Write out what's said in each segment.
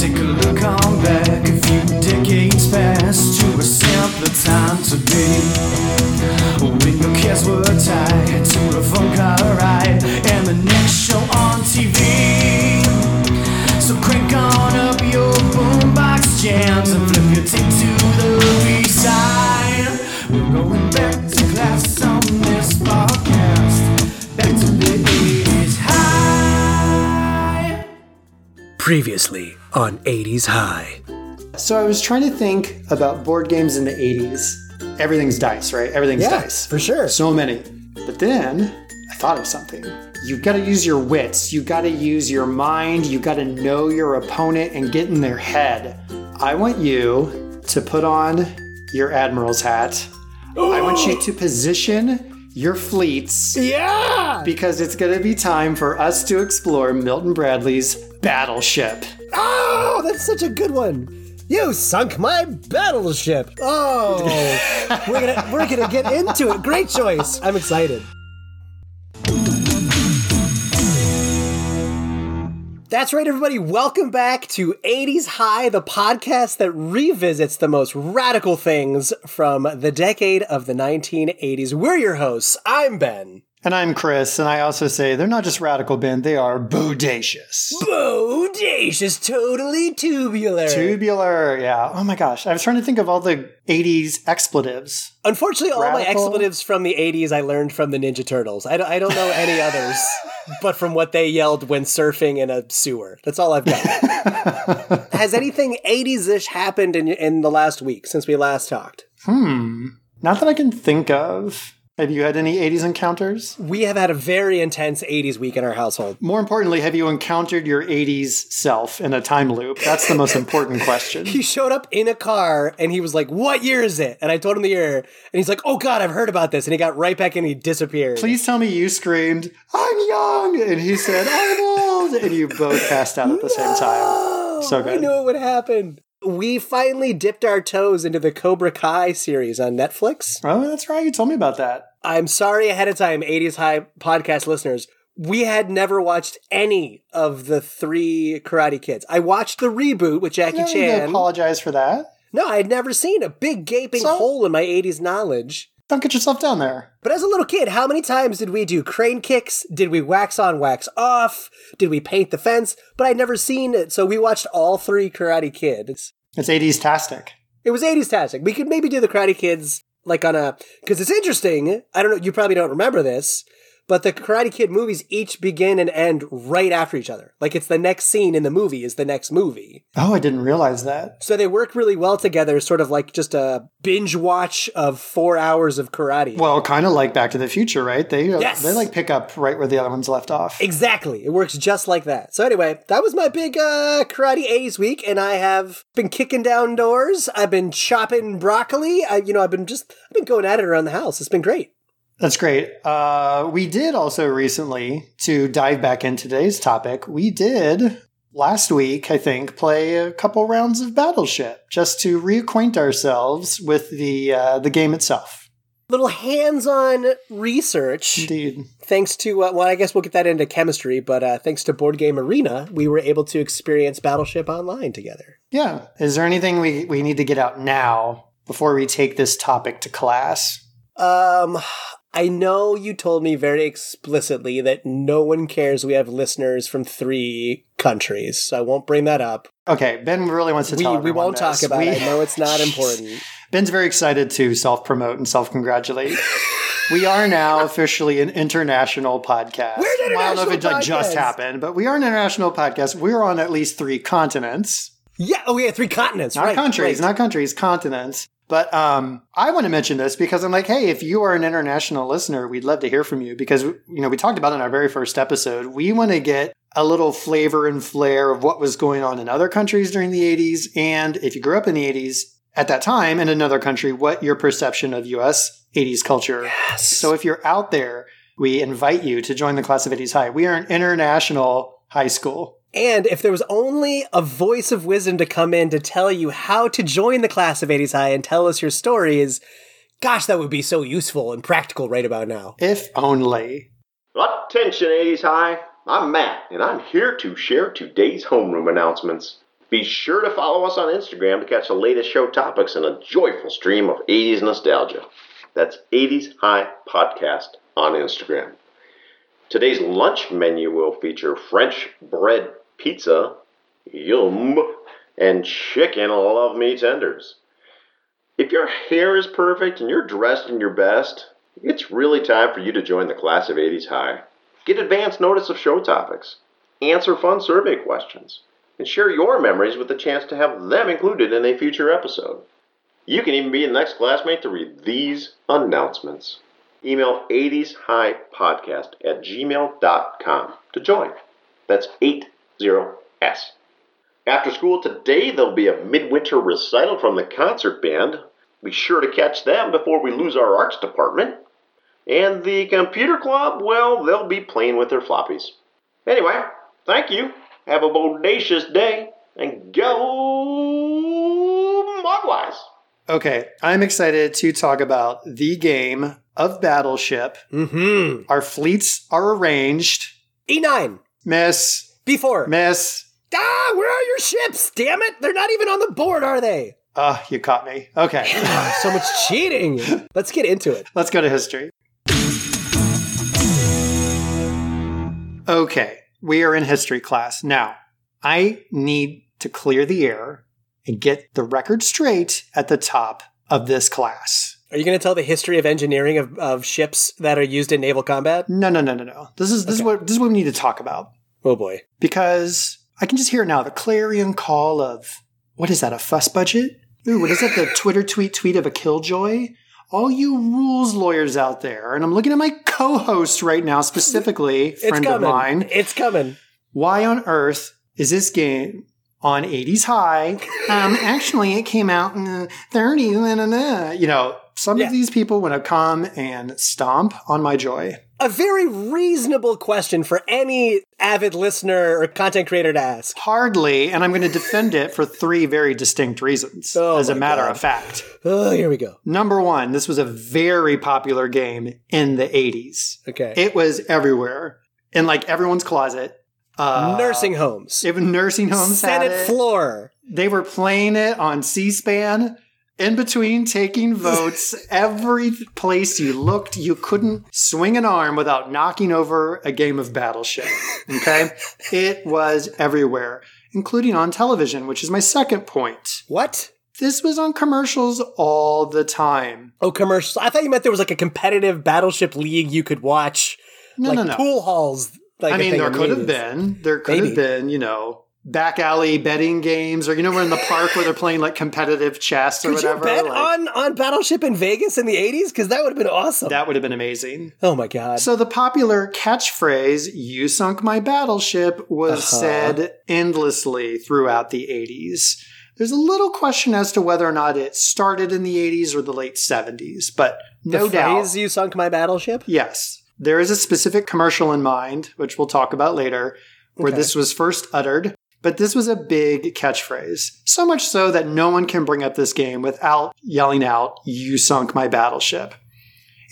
Take a look on back a few decades past to a simpler time to be. When your cares were tied to a phone call ride and the next show on TV. So crank on up your boombox jams and flip your tape to the B-side. We're going Previously on 80s High. So I was trying to think about board games in the 80s. Everything's dice, right? Everything's Yeah, dice. for sure. So many. But then I thought of something. You got to use your wits. You got to use your mind. You got to know your opponent and get in their head. I want you to put on your admiral's hat. I want you to position your fleets Yeah! because it's going to be time for us to explore Milton Bradley's battleship. Oh, that's such a good one. You sunk my battleship. Oh, we're gonna we're gonna get into it. Great choice. I'm excited. That's right, everybody. Welcome back to 80s High, the podcast that revisits the most radical things from the decade of the 1980s. We're your hosts. I'm Ben. And I'm Chris, and I also say they're not just radical, Ben, they are bodacious. Bodacious, totally tubular. Tubular, yeah. Oh my gosh. I was trying to think of all the 80s expletives. Unfortunately, all my expletives from the 80s I learned from the Ninja Turtles. I don't, I don't know any others, but from what they yelled when surfing in a sewer. That's all I've got. Has anything 80s ish happened in, in the last week since we last talked? Hmm. Not that I can think of. Have you had any 80s encounters? We have had a very intense 80s week in our household. More importantly, have you encountered your 80s self in a time loop? That's the most important question. He showed up in a car and he was like, What year is it? And I told him the year. And he's like, Oh God, I've heard about this. And he got right back in and he disappeared. Please tell me you screamed, I'm young! And he said, I'm old! And you both passed out at the same time. So I good. knew it would happen. We finally dipped our toes into the Cobra Kai series on Netflix. Oh, that's right. You told me about that. I'm sorry ahead of time, 80s High podcast listeners. We had never watched any of the three Karate Kids. I watched the reboot with Jackie don't Chan. apologize for that. No, I had never seen a big gaping So? hole in my 80s knowledge. Don't get yourself down there. But as a little kid, how many times did we do crane kicks? Did we wax on, wax off? Did we paint the fence? But I'd never seen it, so we watched all three Karate Kids. It's 80s tastic. It was 80s tastic. We could maybe do the Karate Kids like on a because it's interesting. I don't know. You probably don't remember this, but the Karate Kid movies each begin and end right after each other. Like it's the next scene in the movie is the next movie. Oh, I didn't realize that. So they work really well together, sort of like just a binge watch of four hours of karate. Well, kind of like Back to the Future, right? They uh, Yes. they like pick up right where the other ones left off. Exactly. It works just like that. So anyway, that was my big uh, karate 80s week, and I have been kicking down doors. I've been chopping broccoli. I, you know, I've been just I've been going at it around the house. It's been great. That's great. Uh, we did also recently, to dive back into today's topic, we did last week, I think, play a couple rounds of Battleship just to reacquaint ourselves with the uh, the game itself. Little hands-on research. Indeed. Thanks to uh, well, I guess we'll get that into chemistry, but uh, thanks to Board Game Arena, we were able to experience Battleship online together. Yeah. Is there anything we, we need to get out now before we take this topic to class? Um, I know you told me very explicitly that no one cares we have listeners from three countries, so I won't bring that up. Okay, Ben really wants to We, we won't talk about We- it. I know it's not important. Ben's very excited to self promote and self congratulate. we are now officially an international podcast. We're an Well, I don't know if it international just happened, but we are an international podcast. We're on at least three continents, Yeah, oh yeah, three continents, not right? countries, right. not countries, continents. But um, I want to mention this because I'm like, hey, if you are an international listener, we'd love to hear from you because you know we talked about it in our very first episode. We want to get a little flavor and flair of what was going on in other countries during the 80s, and if you grew up in the 80s at that time in another country, what your perception of U.S. 80s culture. Yes. So if you're out there, we invite you to join the class of 80s High. We are an international high school. And if there was only a voice of wisdom to come in to tell you how to join the class of 80s High and tell us your stories, gosh, that would be so useful and practical right about now. If only. Attention, 80s High. I'm Matt, and I'm here to share today's homeroom announcements. Be sure to follow us on Instagram to catch the latest show topics and a joyful stream of 80s nostalgia. That's 80s High Podcast on Instagram. Today's lunch menu will feature French bread pizza, yum, and chicken love me tenders. If your hair is perfect and you're dressed in your best, it's really time for you to join the class of 80s High. Get advance notice of show topics, answer fun survey questions, and share your memories with the chance to have them included in a future episode. You can even be the next classmate to read these announcements. Email 80shighpodcast at gmail.com to join. That's 80S. After school today, there'll be a midwinter recital from the concert band. Be sure to catch them before we lose our arts department. And the computer club, well, they'll be playing with their floppies. Anyway, thank you. Have a bodacious day and go Mogwise. Okay, I'm excited to talk about the game of Battleship. Mm-hmm. Our fleets are arranged. E9. Miss, B4. miss. Ah, where are your ships? Damn it. They're not even on the board, are they? Ah, you caught me. Okay, Ah, so much cheating. Let's get into it. let's go to history. Okay, we are in history class. Now, I need to clear the air and get the record straight at the top of this class. Are you going to tell the history of engineering of, of ships that are used in naval combat? No, no, no, no, no. This is this is what this is what we need to talk about Oh boy. because I can just hear it now the clarion call of what is that? A fuss budget? Ooh, what is that? The Twitter tweet tweet of a killjoy? All you rules lawyers out there, and I'm looking at my co-host right now specifically, It's friend of mine. It's coming. Why on earth is this game on 80s high? Um, actually, it came out in the 30s. Nah, nah, nah. You know, some Yeah. of these people want to come and stomp on my joy. A very reasonable question for any avid listener or content creator to ask. Hardly, and I'm going to defend it for three very distinct reasons, Oh as a matter God. of fact. Oh, here we go. Number one, this was a very popular game in the 80s. Okay. It was everywhere, in like everyone's closet. Uh, Nursing homes. Even nursing homes had Senate it. floor. They were playing it on C-SPAN. In between taking votes, every place you looked, you couldn't swing an arm without knocking over a game of Battleship. Okay? it was everywhere, including on television, which is my second point. What? This was on commercials all the time. Oh, commercials. I thought you meant there was like a competitive battleship league you could watch. No, like no, no. pool halls. Like I mean, there could have been. There could Maybe. have been, you know, back alley betting games, or you know, we're in the park where they're playing like competitive chess or Could you whatever. bet like- on, on Battleship in Vegas in the 80s? Because that would have been awesome. that would have been amazing. oh my God. So the popular catchphrase "You sunk my battleship" was Uh-huh. said endlessly throughout the 80s. There's a little question as to whether or not it started in the 80s or the late 70s, but no the doubt. phrase, you sunk my battleship? Yes. There is a specific commercial in mind, which we'll talk about later, where Okay. this was first uttered. But this was a big catchphrase. So much so that no one can bring up this game without yelling out, You sunk my battleship.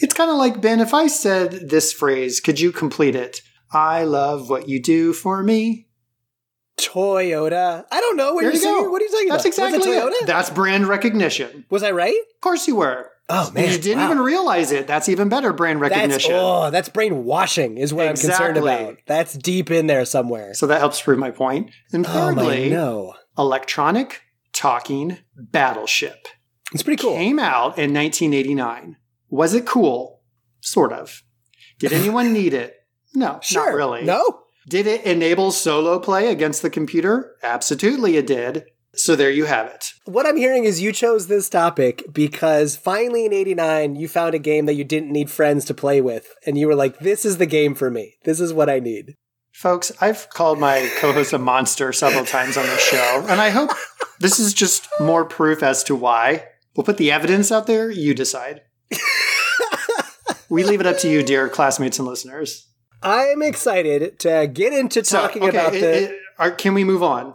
It's kind of like, Ben, if I said this phrase, could you complete it? I love what you do for me. Toyota. I don't know what There you're you go. saying. What are you talking That's about? Exactly it Toyota? it. That's brand recognition. Was I right? Of course you were. Oh man, you didn't wow. even realize it. That's even better brand That's recognition. oh, that's brainwashing is what I'm concerned about. That's deep in there somewhere. So that helps prove my point. And oh thirdly, my no, electronic talking battleship it's pretty cool. came out in 1989. Was it cool? Sort of. Did anyone need it? No, Sure, not really. No, Did it enable solo play against the computer? Absolutely, it did. So there you have it. what I'm hearing is you chose this topic because finally in '89 you found a game that you didn't need friends to play with, and you were like, "This is the game for me. This is what I need." Folks, I've called my co host a monster several times on this show, and I hope this is just more proof as to why. We'll put the evidence out there, you decide. we leave it up to you, dear classmates and listeners. I'm excited to get into So, talking okay, about it- the. it- are- can we move on?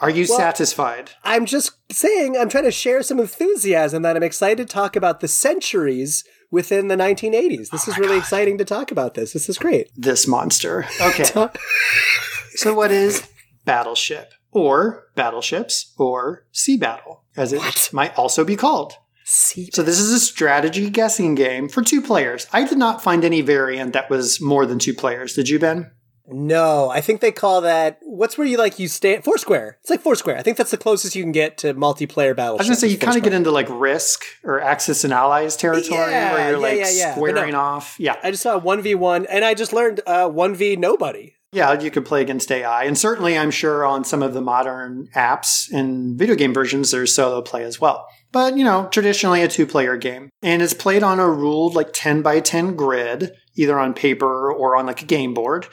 Are you Well- satisfied? I'm just saying, I'm trying to share some enthusiasm that I'm excited to talk about the centuries within the 1980s. This oh is really exciting to talk about this. This is great. This monster. Okay. so, what is Battleship? or battleships, or sea battle, as it What? might also be called. Sea So this is a strategy guessing game for two players. I did not find any variant that was more than two players. Did you, Ben? No, I think they call that what's where you like you stay Foursquare. It's like Foursquare. I think that's the closest you can get to multiplayer battles. I was gonna say you kind of get into like Risk or Axis and Allies territory Yeah, where you're yeah, like yeah. But no. squaring off. Yeah, I just saw one v one, and I just learned uh, one v nobody. yeah, you could play against AI, and certainly I'm sure on some of the modern apps and video game versions there's solo play as well. But you know, traditionally a two-player game, and it's played on a ruled like 10 by 10 grid, either on paper or on like a game board.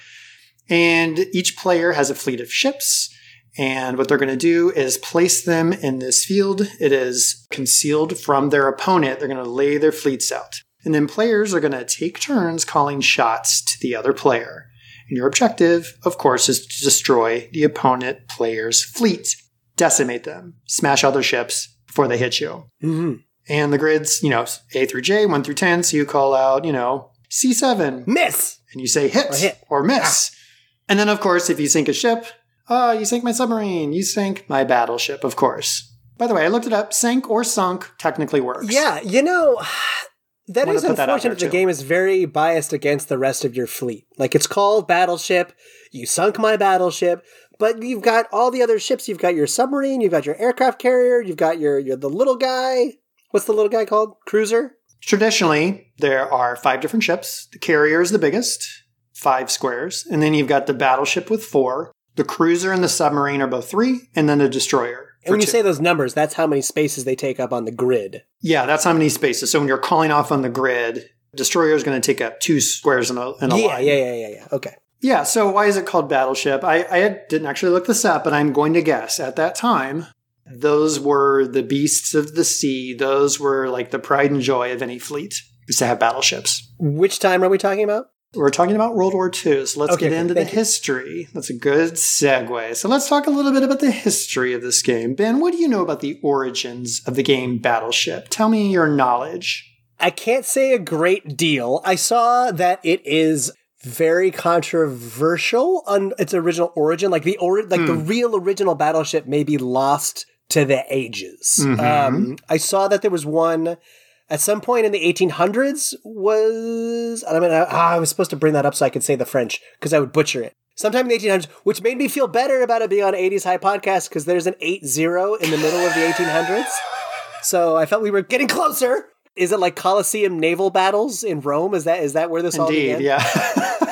And each player has a fleet of ships. And what they're going to do is place them in this field. It is concealed from their opponent. They're going to lay their fleets out. And then players are going to take turns calling shots to the other player. And your objective, of course, is to destroy the opponent player's fleet, decimate them, smash all their ships before they hit you. Mm-hmm. And the grids, you know, A through J, 1 through 10. So you call out, you know, C7, Miss. and you say hit Or hit. or miss. And then, of course, if you sink a ship, oh, you sink my submarine, you sink my battleship, of course. By the way, I looked it up. Sank or sunk technically works. Yeah, you know, that is put that unfortunate. the game is very biased against the rest of your fleet. Like it's called Battleship. You sunk my battleship, but you've got all the other ships. You've got your submarine. You've got your aircraft carrier. You've got your your the little guy. What's the little guy called? Cruiser. Traditionally, there are five different ships. The carrier is the biggest, five squares. And then you've got the battleship with four. The cruiser and the submarine are both three, and then the destroyer. And when you two. say those numbers, that's how many spaces they take up on the grid. yeah, that's how many spaces. So when you're calling off on the grid, destroyer is going to take up two squares in a, in a yeah, line. yeah, yeah, yeah, yeah. Okay. Yeah, so why is it called Battleship? I, I didn't actually look this up, but I'm going to guess at that time, those were the beasts of the sea. Those were like the pride and joy of any fleet, is to have battleships. Which time are we talking about? We're talking about World War II, so let's Okay, get okay, into the you. history. That's a good segue. So let's talk a little bit about the history of this game. Ben, what do you know about the origins of the game Battleship? Tell me your knowledge. I can't say a great deal. I saw that it is very controversial on its original origin. Like the ori- like the real original battleship may be lost to the ages. Mhm. Um, I saw that there was one at some point in the 1800s. Was I mean I, ah, I was supposed to bring that up so I could say the French because I would butcher it. Sometime in the 1800s, which made me feel better about it being on 80s High Podcast because there's an 8-0 in the middle of the 1800s. So I felt we were getting closer. Is it like Colosseum naval battles in Rome? Is that is that where this all Indeed, began? yeah.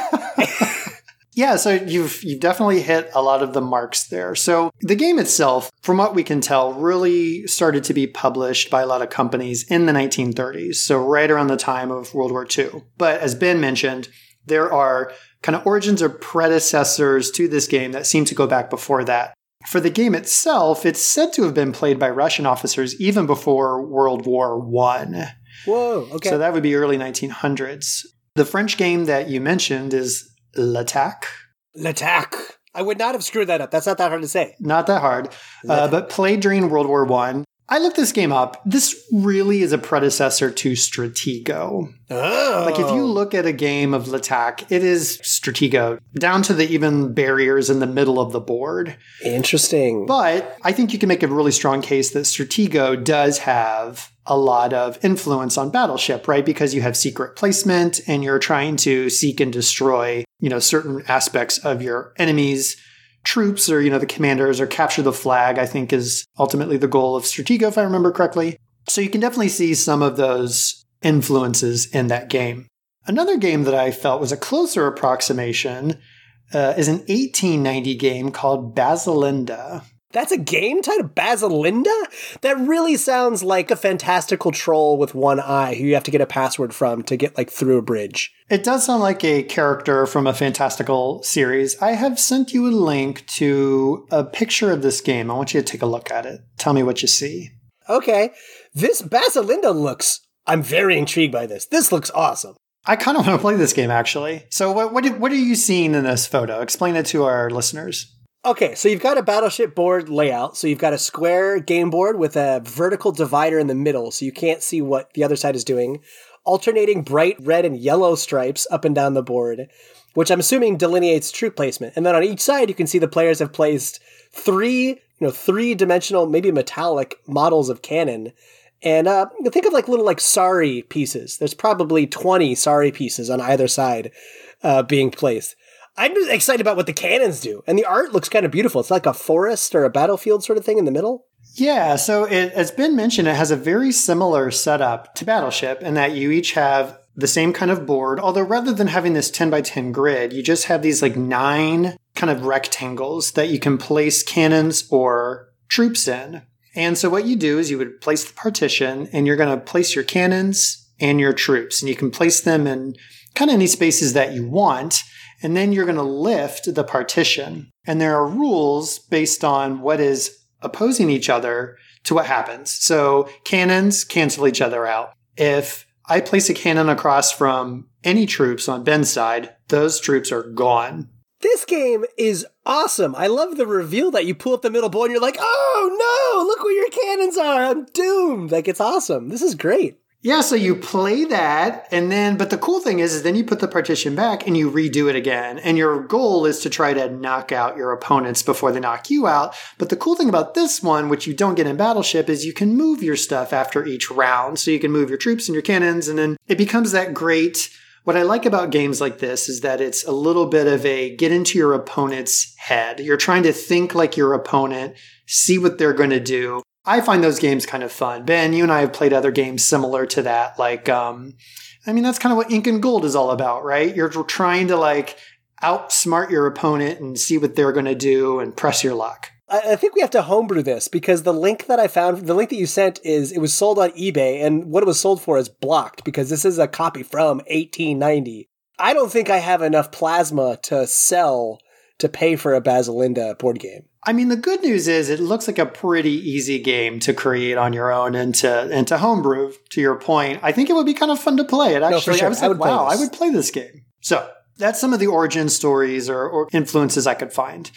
yeah, so you've you've definitely hit a lot of the marks there. So the game itself, from what we can tell, really started to be published by a lot of companies in the 1930s, so right around the time of World War II. But as Ben mentioned, there are kind of origins or predecessors to this game that seem to go back before that. For the game itself, it's said to have been played by Russian officers even before World War One. Whoa. Okay. So that would be early 1900s. The French game that you mentioned is L'Attaque. L'attaque. I would not have screwed that up. That's not that hard to say. Not that hard, uh, but played during World War One. I. looked this game up. This really is a predecessor to Stratego. Oh. Like if you look at a game of L'Attaque, it is Stratego down to the even barriers in the middle of the board. Interesting. But I think you can make a really strong case that Stratego does have a lot of influence on Battleship, right? Because you have secret placement and you're trying to seek and destroy, you know, certain aspects of your enemies' troops or, you know, the commanders or capture the flag, I think is ultimately the goal of Stratego, if I remember correctly. So you can definitely see some of those influences in that game. Another game that I felt was a closer approximation uh, is an 1890 game called Basilinda. That's a game titled Basilinda? That really sounds like a fantastical troll with one eye who you have to get a password from to get like through a bridge. It does sound like a character from a fantastical series. I have sent you a link to a picture of this game. I want you to take a look at it. Tell me what you see. Okay. This Basilinda looks I'm very intrigued by this. This looks awesome. I kind of want to play this game actually. So what what, what are you seeing in this photo? Explain it to our listeners. Okay, so you've got a battleship board layout. So you've got a square game board with a vertical divider in the middle, so you can't see what the other side is doing. alternating bright red and yellow stripes up and down the board, which I'm assuming delineates troop placement. And then on each side, you can see the players have placed three, you know, three dimensional, maybe metallic models of cannon. And uh, think of like little like sari pieces. There's probably 20 sari pieces on either side uh, being placed. I'm just excited about what the cannons do. And the art looks kind of beautiful. It's like a forest or a battlefield sort of thing in the middle. Yeah, so it, as Ben mentioned, it has a very similar setup to Battleship in that you each have the same kind of board, although rather than having this 10 by 10 grid, you just have these like nine kind of rectangles that you can place cannons or troops in. And so what you do is you would place the partition and you're going to place your cannons and your troops and you can place them in kind of any spaces that you want. And then you're going to lift the partition. And there are rules based on what is opposing each other to what happens. So cannons cancel each other out. If I place a cannon across from any troops on Ben's side, those troops are gone. This game is awesome. I love the reveal that you pull up the middle board and you're like, oh no, look where your cannons are. I'm doomed. Like, it's awesome. This is great. Yeah, so you play that, and then, but the cool thing is, is then you put the partition back and you redo it again. And your goal is to try to knock out your opponents before they knock you out. But the cool thing about this one, which you don't get in Battleship, is you can move your stuff after each round. So you can move your troops and your cannons, and then it becomes that great. What I like about games like this is that it's a little bit of a get into your opponent's head. You're trying to think like your opponent, see what they're going to do, I find those games kind of fun. Ben, you and I have played other games similar to that. Like, um, I mean, that's kind of what Incan Gold is all about, right? You're trying to like outsmart your opponent and see what they're going to do and press your luck. I think we have to homebrew this because the link that I found, the link that you sent is it was sold on eBay and what it was sold for is blocked because this is a copy from 1890. I don't think I have enough plasma to sell to pay for a Basilinda board game. I mean, the good news is it looks like a pretty easy game to create on your own and to and to homebrew. To your point, I think it would be kind of fun to play. It actually, no, sure. I was like, I wow, I would play this game. So that's some of the origin stories or, or influences I could find.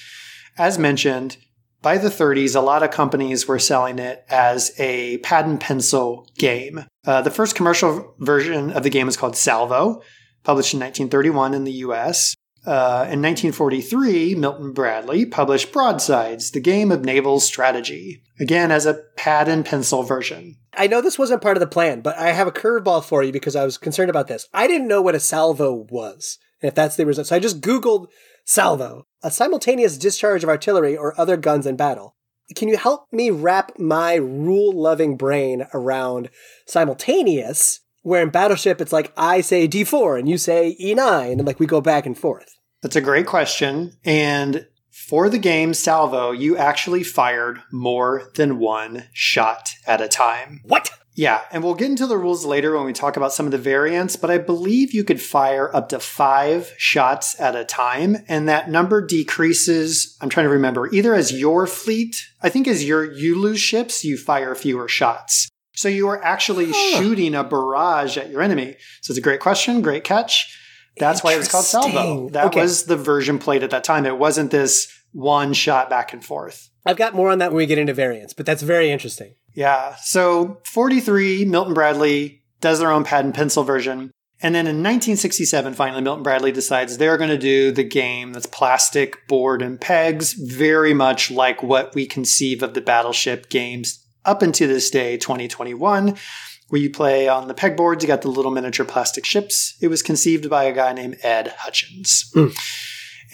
As mentioned, by the 30s, a lot of companies were selling it as a pad and pencil game. Uh, the first commercial version of the game is called Salvo, published in 1931 in the US. Uh, in 1943, Milton Bradley published Broadsides, the game of naval strategy, again as a pad and pencil version. I know this wasn't part of the plan, but I have a curveball for you because I was concerned about this. I didn't know what a salvo was, if that's the result. So I just Googled salvo, a simultaneous discharge of artillery or other guns in battle. Can you help me wrap my rule loving brain around simultaneous where in Battleship it's like I say D4 and you say E9 and like we go back and forth. That's a great question. And for the game Salvo, you actually fired more than one shot at a time. What? Yeah, and we'll get into the rules later when we talk about some of the variants, but I believe you could fire up to five shots at a time, and that number decreases. I'm trying to remember either as your fleet, I think as your you lose ships, you fire fewer shots. So you are actually shooting a barrage at your enemy. So it's a great question, great catch. That's why it was called Salvo. That okay. was the version played at that time. It wasn't this one shot back and forth. I've got more on that when we get into variants, but that's very interesting. Yeah. So 43, Milton Bradley does their own pad and pencil version. And then in 1967, finally, Milton Bradley decides they're going to do the game that's plastic, board, and pegs, very much like what we conceive of the battleship games up into this day, 2021, where you play on the pegboards. You got the little miniature plastic ships. It was conceived by a guy named Ed Hutchins. Mm.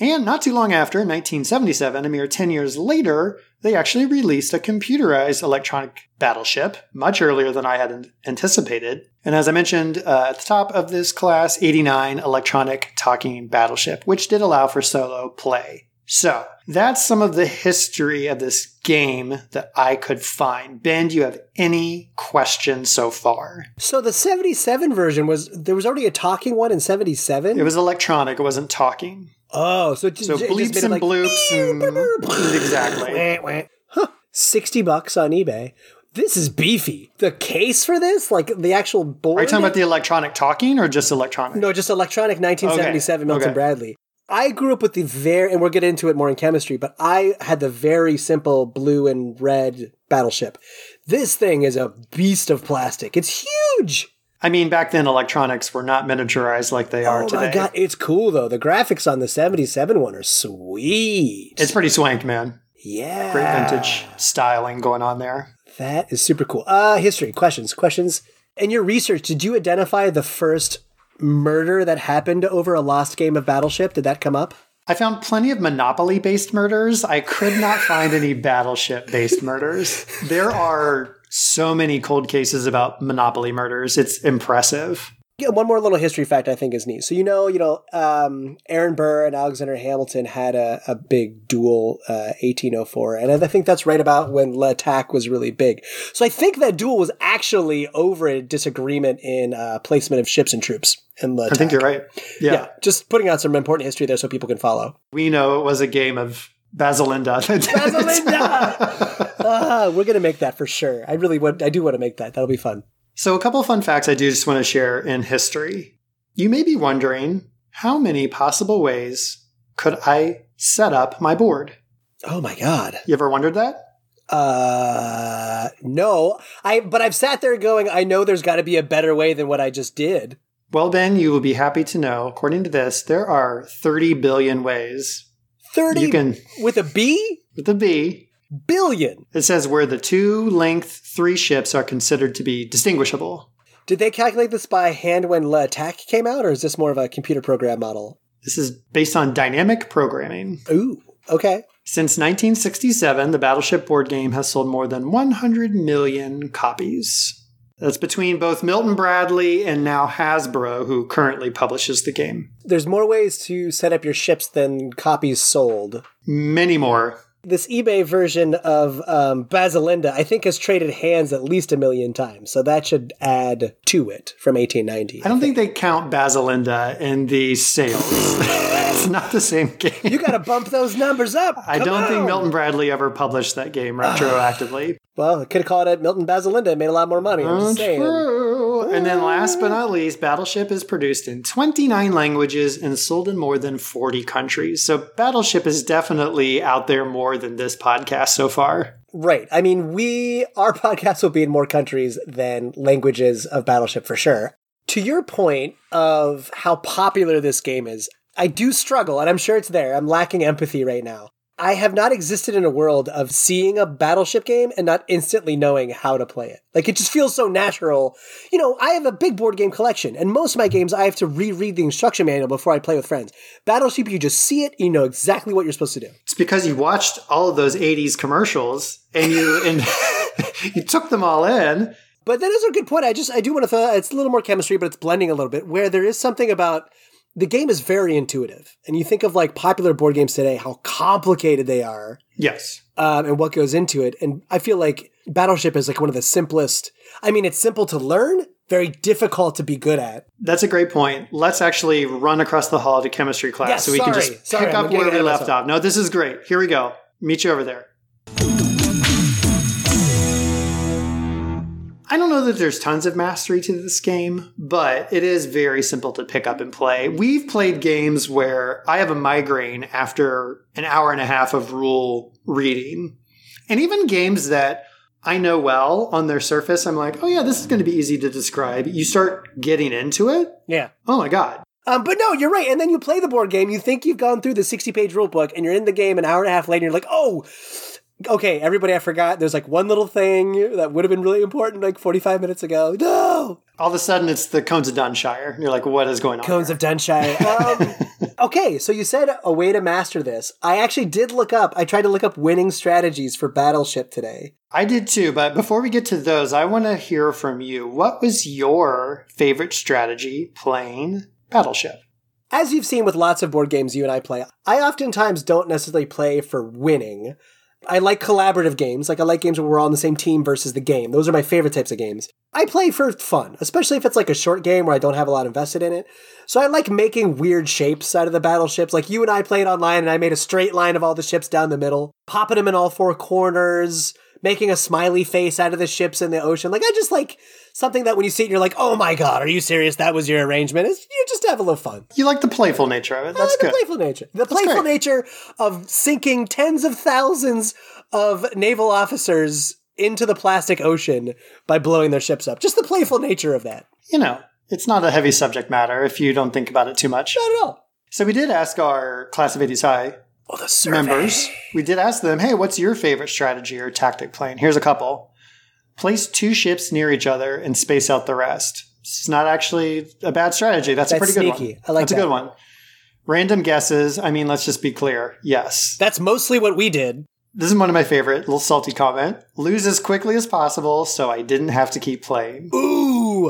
And not too long after, in 1977, a mere 10 years later, they actually released a computerized electronic battleship, much earlier than I had anticipated. And as I mentioned uh, at the top of this class, 89 electronic talking battleship, which did allow for solo play. So that's some of the history of this game that I could find. Ben, do you have any questions so far? So the 77 version was there was already a talking one in 77? It was electronic, it wasn't talking. Oh, so just, so bleeps just and like, bloops and exactly. Huh. 60 bucks on eBay. This is beefy. The case for this, like the actual board. Are you talking about the electronic talking or just electronic? No, just electronic 1977 okay. Milton okay. Bradley. I grew up with the very, and we'll get into it more in chemistry, but I had the very simple blue and red battleship. This thing is a beast of plastic. It's huge. I mean, back then electronics were not miniaturized like they are Oh today. my god, it's cool though. The graphics on the 77 one are sweet. It's pretty swank, man. yeah. Great vintage styling going on there. That is super cool. Uh history, questions, questions. In your research, did you identify the first murder that happened over a lost game of Battleship? Did that come up? I found plenty of Monopoly based murders. I could not find any Battleship based murders. There are so many cold cases about Monopoly murders. It's impressive. Yeah, one more little history fact I think is neat. So you know, you know, um, Aaron Burr and Alexander Hamilton had a, a big duel, uh, 1804, and I think that's right about when L'Attaque was really big. So I think that duel was actually over a disagreement in uh, placement of ships and troops in L'Attaque. I think you're right. Yeah. Yeah, just putting out some important history there so people can follow. We know it was a game of Basilinda. Basilinda! Ah, we're gonna make that for sure. I really would. I do want to make that. That'll be fun. So, a couple of fun facts I do just want to share in history. You may be wondering how many possible ways could I set up my board? Oh my god. You ever wondered that? Uh, no. I but I've sat there going, I know there's got to be a better way than what I just did. Well, Ben, you will be happy to know, according to this, there are 30 billion ways. Thirty You can, with a B with a B, billion. it says where the two length three ships are considered to be distinguishable. Did they calculate this by hand when L'Attaque came out, or is this more of a computer program model? This is based on dynamic programming. Ooh, okay. Since 1967, the Battleship board game has sold more than 100 million copies. That's between both Milton Bradley and now Hasbro, who currently publishes the game. There's more ways to set up your ships than copies sold. Many more. This eBay version of um, Basilinda, I think, has traded hands at least a million times, so that should add to it from 1890. I don't think they count Basilinda in the sales. it's not the same game. You got to bump those numbers up. I Come don't think. Milton Bradley ever published that game retroactively. Well, could have called it Milton Basilinda and made a lot more money. I'm just saying. True. And then last but not least, Battleship is produced in 29 languages and sold in more than 40 countries. So Battleship is definitely out there more than this podcast so far. Right. I mean, we our podcast will be in more countries than languages of Battleship for sure. To your point of how popular this game is, I do struggle, and I'm sure it's there. I'm lacking empathy right now. I have not existed in a world of seeing a battleship game and not instantly knowing how to play it. Like it just feels so natural. You know, I have a big board game collection, and most of my games I have to reread the instruction manual before I play with friends. Battleship, you just see it, you know exactly what you're supposed to do. It's because you watched all of those 80s commercials and you and you took them all in. But that is a good point. I just I do want to throw it's a little more chemistry, but it's blending a little bit. Where there is something about the game is very intuitive, and you think of like popular board games today, how complicated they are, Yes. um, and what goes into it. And I feel like Battleship is like one of the simplest. I mean, it's simple to learn, very difficult to be good at. That's a great point. Let's actually run across the hall to chemistry class Yeah, so we can just Sorry, pick I'm up where we left off. No, this is great. Here we go. Meet you over there. I don't know that there's tons of mastery to this game, but it is very simple to pick up and play. We've played games where I have a migraine after an hour and a half of rule reading. And even games that I know well on their surface, I'm like, oh yeah, this is going to be easy to describe. You start getting into it. Yeah. Oh my God. Um, but no, you're right. And then you play the board game. You think you've gone through the 60 page rule book, and you're in the game an hour and a half later. And you're like, oh, okay, everybody, I forgot. There's like one little thing that would have been really important like 45 minutes ago. No, All of a sudden, it's the Cones of Dunshire. You're like, what is going on? Cones of Dunshire. Um, okay, so you said a way to master this. I actually did look up. I tried to look up winning strategies for Battleship today. I did too, but before we get to those, I want to hear from you. What was your favorite strategy playing Battleship? As you've seen with lots of board games you and I play, I oftentimes don't necessarily play for winning. I like collaborative games. Like I like games where we're all on the same team versus the game. Those are my favorite types of games. I play for fun, especially if it's like a short game where I don't have a lot invested in it. So I like making weird shapes out of the battleships. Like you and I played online and I made a straight line of all the ships down the middle, popping them in all four corners, making a smiley face out of the ships in the ocean. Like I just like something that when you see it, you're like, oh my god, are you serious? That was your arrangement. It's, you just have a little fun. You like the playful nature of it. That's the good. playful nature. The playful great. nature of sinking tens of thousands of naval officers into the plastic ocean by blowing their ships up. Just the playful nature of that. You know, it's not a heavy subject matter if you don't think about it too much. Not at all. So we did ask our class of 80s high Oh, the survey. members, we did ask them, hey, what's your favorite strategy or tactic plan? Here's a couple. Place two ships near each other and space out the rest. It's not actually a bad strategy. That's, a That's pretty good sneaky. one. I like That's a good one. Random guesses. I mean, let's just be clear. Yes. That's mostly what we did. This is one of my favorite. Little salty comment. Lose as quickly as possible so I didn't have to keep playing. Ooh,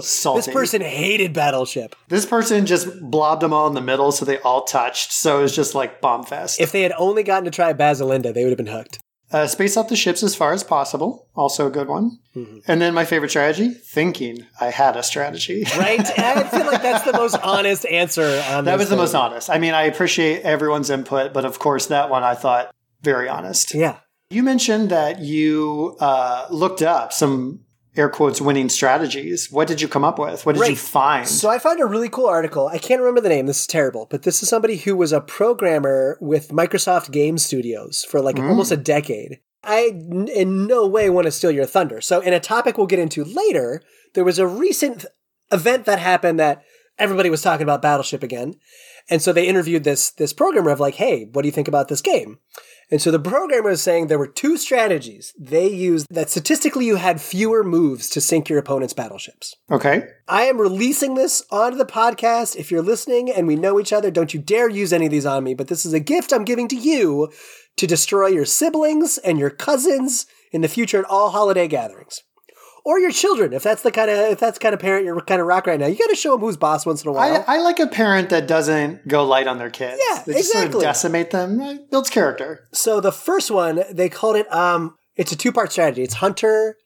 Salty. this person hated Battleship. This person just blobbed them all in the middle so they all touched. So it was just like bomb fest. If they had only gotten to try Basilinda, they would have been hooked. Uh, space out the ships as far as possible. Also a good one. Mm-hmm. And then my favorite strategy, thinking I had a strategy. Right? I feel like that's the most honest answer on that this was the most honest. I mean, I appreciate everyone's input, but of course, that one I thought very honest. Yeah. You mentioned that you uh, looked up some air quotes winning strategies. What did you come up with? What did you find? So I found a really cool article. I can't remember the name. This is terrible, but this is somebody who was a programmer with Microsoft Game Studios for like mm. almost a decade. I in no way want to steal your thunder. So in a topic we'll get into later, there was a recent event that happened that everybody was talking about Battleship again. And so they interviewed this this programmer of like, "Hey, what do you think about this game?" And so the programmer is saying there were two strategies they used that statistically you had fewer moves to sink your opponent's battleships. okay. I am releasing this onto the podcast. If you're listening and we know each other, don't you dare use any of these on me. But this is a gift I'm giving to you to destroy your siblings and your cousins in the future at all holiday gatherings. Or your children, if that's the kind of if that's the kind of parent you're kind of rock right now. You got to show them who's boss once in a while. I, I like a parent that doesn't go light on their kids. Yeah, they just sort of exactly. decimate them. It builds character. so the first one they called it um it's a two part strategy. It's hunter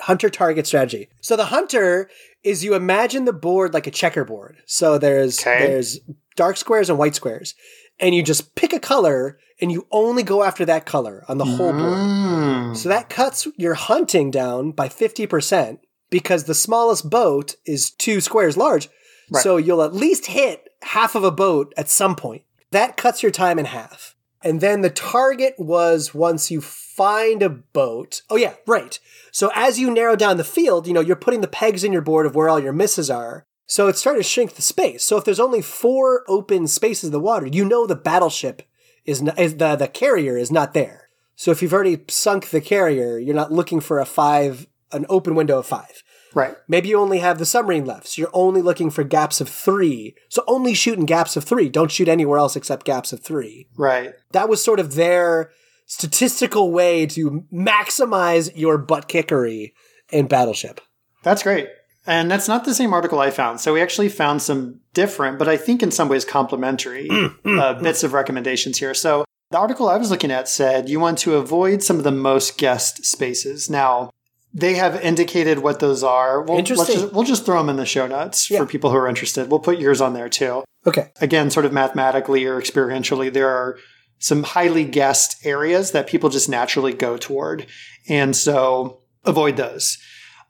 hunter target strategy. So the hunter is you imagine the board like a checkerboard. So there's Okay. there's dark squares and white squares. And you just pick a color and you only go after that color on the whole board. Mm. So that cuts your hunting down by 50% because the smallest boat is two squares large. Right. So you'll at least hit half of a boat at some point. That cuts your time in half. And then the target was once you find a boat. Oh, yeah, right. So as you narrow down the field, you know, you're putting the pegs in your board of where all your misses are. So it's starting to shrink the space. So if there's only four open spaces in the water, you know the battleship is, not, is the, the carrier is not there. So if you've already sunk the carrier, you're not looking for a five, an open window of five. Right. Maybe you only have the submarine left, so you're only looking for gaps of three. So only shoot in gaps of three. Don't shoot anywhere else except gaps of three. Right. That was sort of their statistical way to maximize your butt kickery in Battleship. That's great. And that's not the same article I found. So we actually found some different, but I think in some ways complementary mm, mm, uh, mm. bits of recommendations here. So the article I was looking at said you want to avoid some of the most guessed spaces. Now, they have indicated what those are. We'll, Interesting. just, we'll just throw them in the show notes Yeah. for people who are interested. We'll put yours on there too. Okay. Again, sort of mathematically or experientially, there are some highly guessed areas that people just naturally go toward. And so avoid those.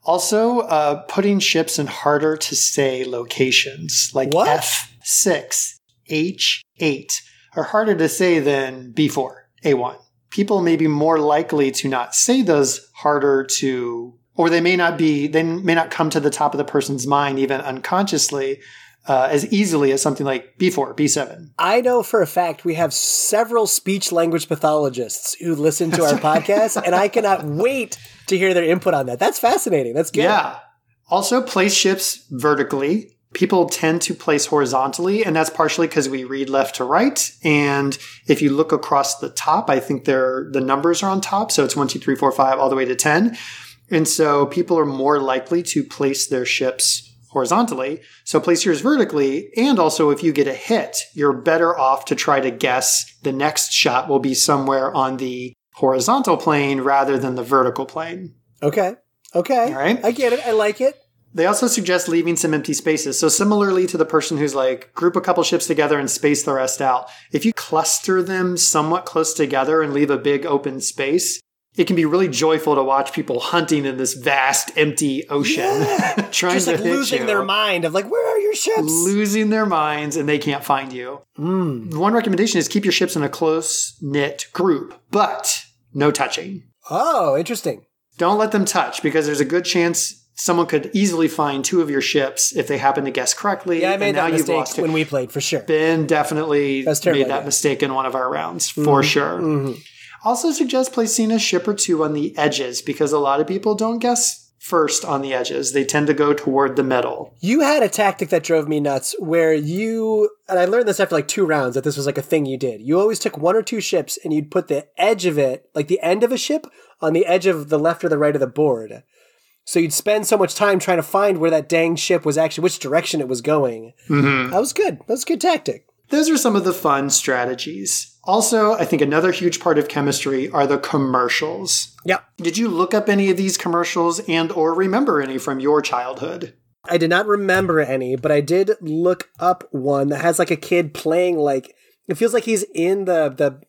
Also, uh, putting ships in harder to say locations like What? F6, H8 are harder to say than B4, A1. People may be more likely to not say those harder to, or they may not be, they may not come to the top of the person's mind even unconsciously uh, as easily as something like B4, B7. I know for a fact we have several speech language pathologists who listen to our podcast, and I cannot wait to hear their input on that. That's fascinating. That's good. Yeah. Also, place ships vertically. People tend to place horizontally, and that's partially because we read left to right. And if you look across the top, I think they're, the numbers are on top. So it's one, two, three, four, five, all the way to 10. And so people are more likely to place their ships horizontally. So place yours vertically. And also, if you get a hit, you're better off to try to guess the next shot will be somewhere on the horizontal plane rather than the vertical plane. Okay. Okay. All right. I get it. I like it. They also suggest leaving some empty spaces. So similarly to the person who's like group a couple ships together and space the rest out, if you cluster them somewhat close together and leave a big open space, it can be really joyful to watch people hunting in this vast empty ocean, trying Just to like hit losing you. their mind of like, where are your ships? losing their minds and they can't find you. Mm. One recommendation is keep your ships in a close knit group, but no touching. Oh, interesting. Don't let them touch because there's a good chance someone could easily find two of your ships if they happen to guess correctly. Yeah, I and made now that you've mistake when we played for sure. Ben definitely made that mistake in one of our rounds for sure. Mhm. Also suggest placing a ship or two on the edges because a lot of people don't guess first on the edges. They tend to go toward the middle. You had a tactic that drove me nuts where you, and I learned this after like two rounds that this was like a thing you did. You always took one or two ships and you'd put the edge of it, like the end of a ship, on the edge of the left or the right of the board. So you'd spend so much time trying to find where that dang ship was actually, which direction it was going. Mm-hmm. That was good. That was a good tactic. Those are some of the fun strategies. Also, I think another huge part of chemistry are the commercials. Yeah. Did you look up any of these commercials and or remember any from your childhood? I did not remember any, but I did look up one that has like a kid playing like it feels like he's in the the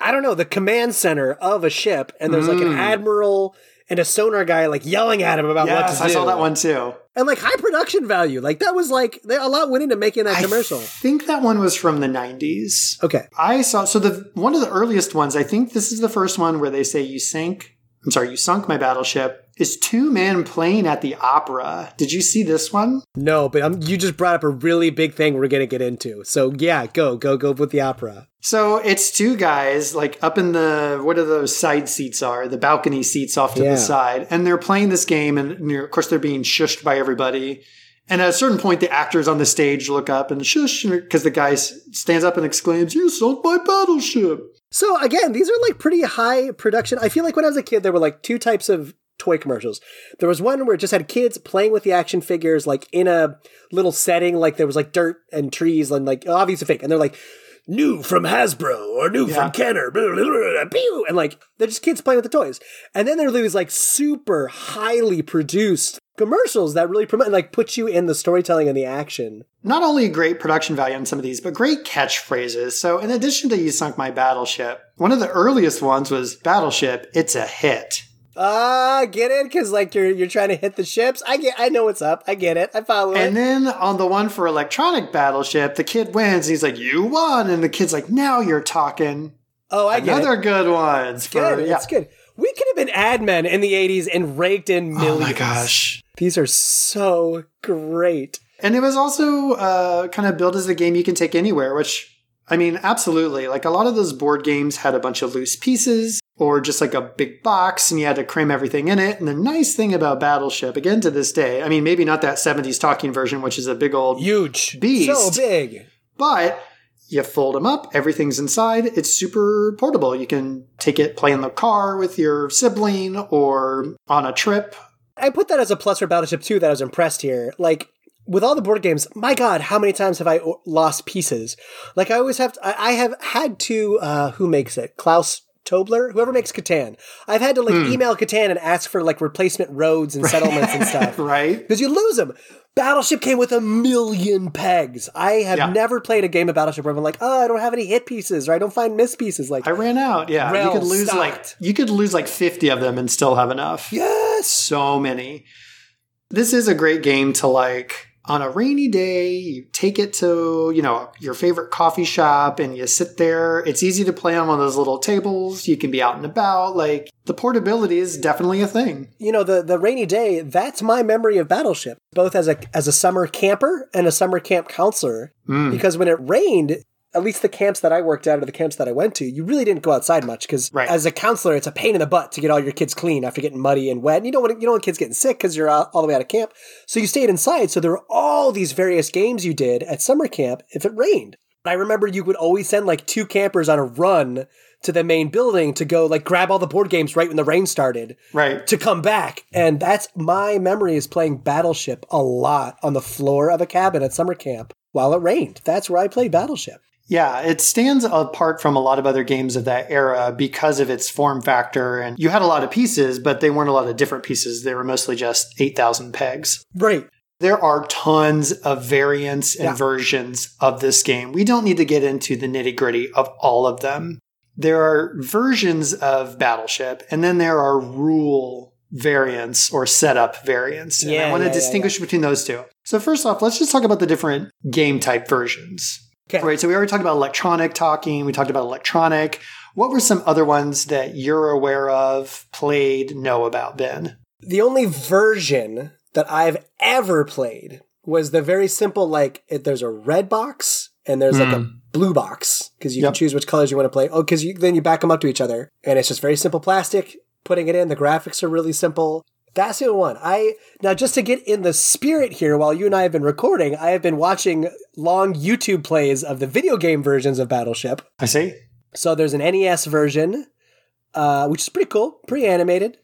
I don't know the command center of a ship, and there's like an Mm. admiral and a sonar guy like yelling at him about what Yes, to I do. saw that one too. And like high production value. Like that was like a lot went into making that commercial. I think that one was from the 90s. okay, I saw so the one of the earliest ones. I think this is the first one where they say you sank. I'm sorry, you sunk my battleship. Is two men playing at the opera? Did you see this one? no, but um, you just brought up a really big thing we're gonna get into. So yeah, go go go with the opera. So it's two guys like up in the what are those side seats are the balcony seats off to Yeah. the side, and they're playing this game, and of course they're being shushed by everybody. And at a certain point, the actors on the stage look up and shush because the guy stands up and exclaims, "You sunk my battleship!" So again, these are like pretty high production. I feel like when I was a kid, there were like two types of toy commercials. There was one where it just had kids playing with the action figures, like in a little setting, like there was like dirt and trees and like oh, obviously fake, and they're like new from Hasbro or new Yeah. from Kenner, blah, blah, blah, pew, and like they're just kids playing with the toys. And then there are these like super highly produced commercials that really promote like put you in the storytelling and the action. Not only great production value on some of these, but great catchphrases. So, in addition to "You sunk my battleship," one of the earliest ones was "Battleship, it's a hit." Ah, get it? Because like you're you're trying to hit the ships. I get. I know what's up. I get it. I follow it. And then on the one for electronic battleship, the kid wins. And he's like, "You won," and the kid's like, "Now you're talking." oh, I get Another it. good one. It's good. It's good. We could have been ad men in the '80s and raked in millions. Oh my gosh. these are so great. And it was also uh, kind of built as a game you can take anywhere, which, I mean, absolutely. Like a lot of those board games had a bunch of loose pieces or just like a big box and you had to cram everything in it. And the nice thing about Battleship, again to this day, I mean, maybe not that 70s talking version, which is a big old, Huge. Beast. So big. but you fold them up, everything's inside. It's super portable. You can take it, play in the car with your sibling or on a trip. I put that as a plus for Battleship 2 that I was impressed here. Like, with all the board games, my God, how many times have I lost pieces? Like, I always have to, I, I have had to, uh, who makes it? Klaus Tobler? Whoever makes Catan. I've had to, like, Hmm. email Catan and ask for, like, replacement roads and settlements and stuff. Right? Because you lose them. Battleship came with a million pegs. I have Yeah. never played a game of Battleship where I'm like, oh, I don't have any hit pieces or I don't find miss pieces. Like, I ran out. Yeah, you could lose stocked. like you could lose like fifty of them and still have enough. yes. so many. This is a great game to like on a rainy day. You take it to you know your favorite coffee shop and you sit there. It's easy to play on one of those little tables. You can be out and about. Like the portability is definitely a thing. you know the the rainy day that's my memory of battleship both as a as a summer camper and a summer camp counselor Mm. because when it rained at least the camps that I worked at or the camps that I went to, you really didn't go outside much because Right. as a counselor, it's a pain in the butt to get all your kids clean after getting muddy and wet. And you don't want you don't want kids getting sick because you're all, all the way out of camp. So you stayed inside. So there were all these various games you did at summer camp if it rained. I remember you would always send like two campers on a run to the main building to go like grab all the board games right when the rain started Right. to come back. And that's my memory is playing Battleship a lot on the floor of a cabin at summer camp while it rained. That's where I played Battleship. Yeah, it stands apart from a lot of other games of that era because of its form factor. And you had a lot of pieces, but they weren't a lot of different pieces. They were mostly just 8,000 pegs. Right. There are tons of variants and Yeah. versions of this game. We don't need to get into the nitty gritty of all of them. There are versions of Battleship, and then there are rule variants or setup variants. And Yeah, I want to yeah, distinguish between those two. So, first off, let's just talk about the different game type versions. Okay. Right. So, we already talked about electronic talking, we talked about electronic. What were some other ones that you're aware of, played, know about, Ben? The only version that I've ever played was the very simple like it, there's a red box and there's like a hmm. blue box because you Yep. can choose which colors you want to play. Oh, because you, then you back them up to each other and it's just very simple plastic. Putting it in, the graphics are really simple. That's the one. I now just to get in the spirit here, while you and I have been recording, I have been watching long YouTube plays of the video game versions of Battleship. I see. So there's an NES version, uh, which is pretty cool, pretty animated.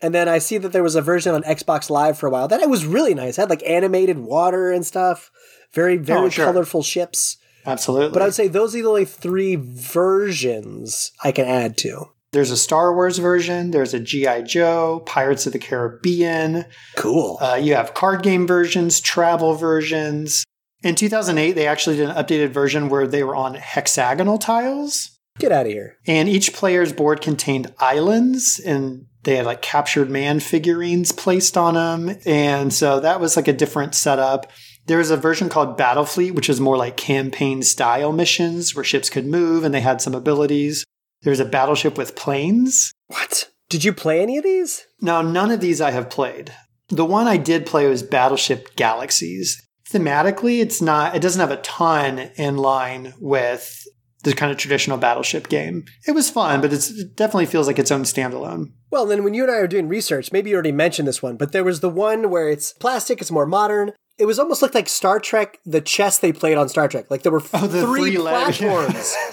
And then I see that there was a version on Xbox Live for a while. That it was really nice. It had like animated water and stuff. Very, very Oh, sure. colorful ships. Absolutely. But I would say those are the only three versions I can add to. There's a Star Wars version, there's a G.I. Joe, Pirates of the Caribbean, Cool. uh, you have card game versions, travel versions. In 2008, they actually did an updated version where they were on hexagonal tiles. Get out of here. And each player's board contained islands, and they had like captured man figurines placed on them. And so that was like a different setup. There was a version called Battlefleet, which was more like campaign style missions where ships could move and they had some abilities. There was a battleship with planes. What? Did you play any of these? Now, none of these I have played. The one I did play was Battleship Galaxies. Thematically, it's not, it doesn't have a ton in line with the kind of traditional battleship game. It was fun, but it's, it definitely feels like its own standalone. Well, then when you and I were doing research, maybe you already mentioned this one, but there was the one where it's plastic, it's more modern. It was almost looked like Star Trek, the chess they played on Star Trek. Like there were Oh, the three, three-leg- platforms,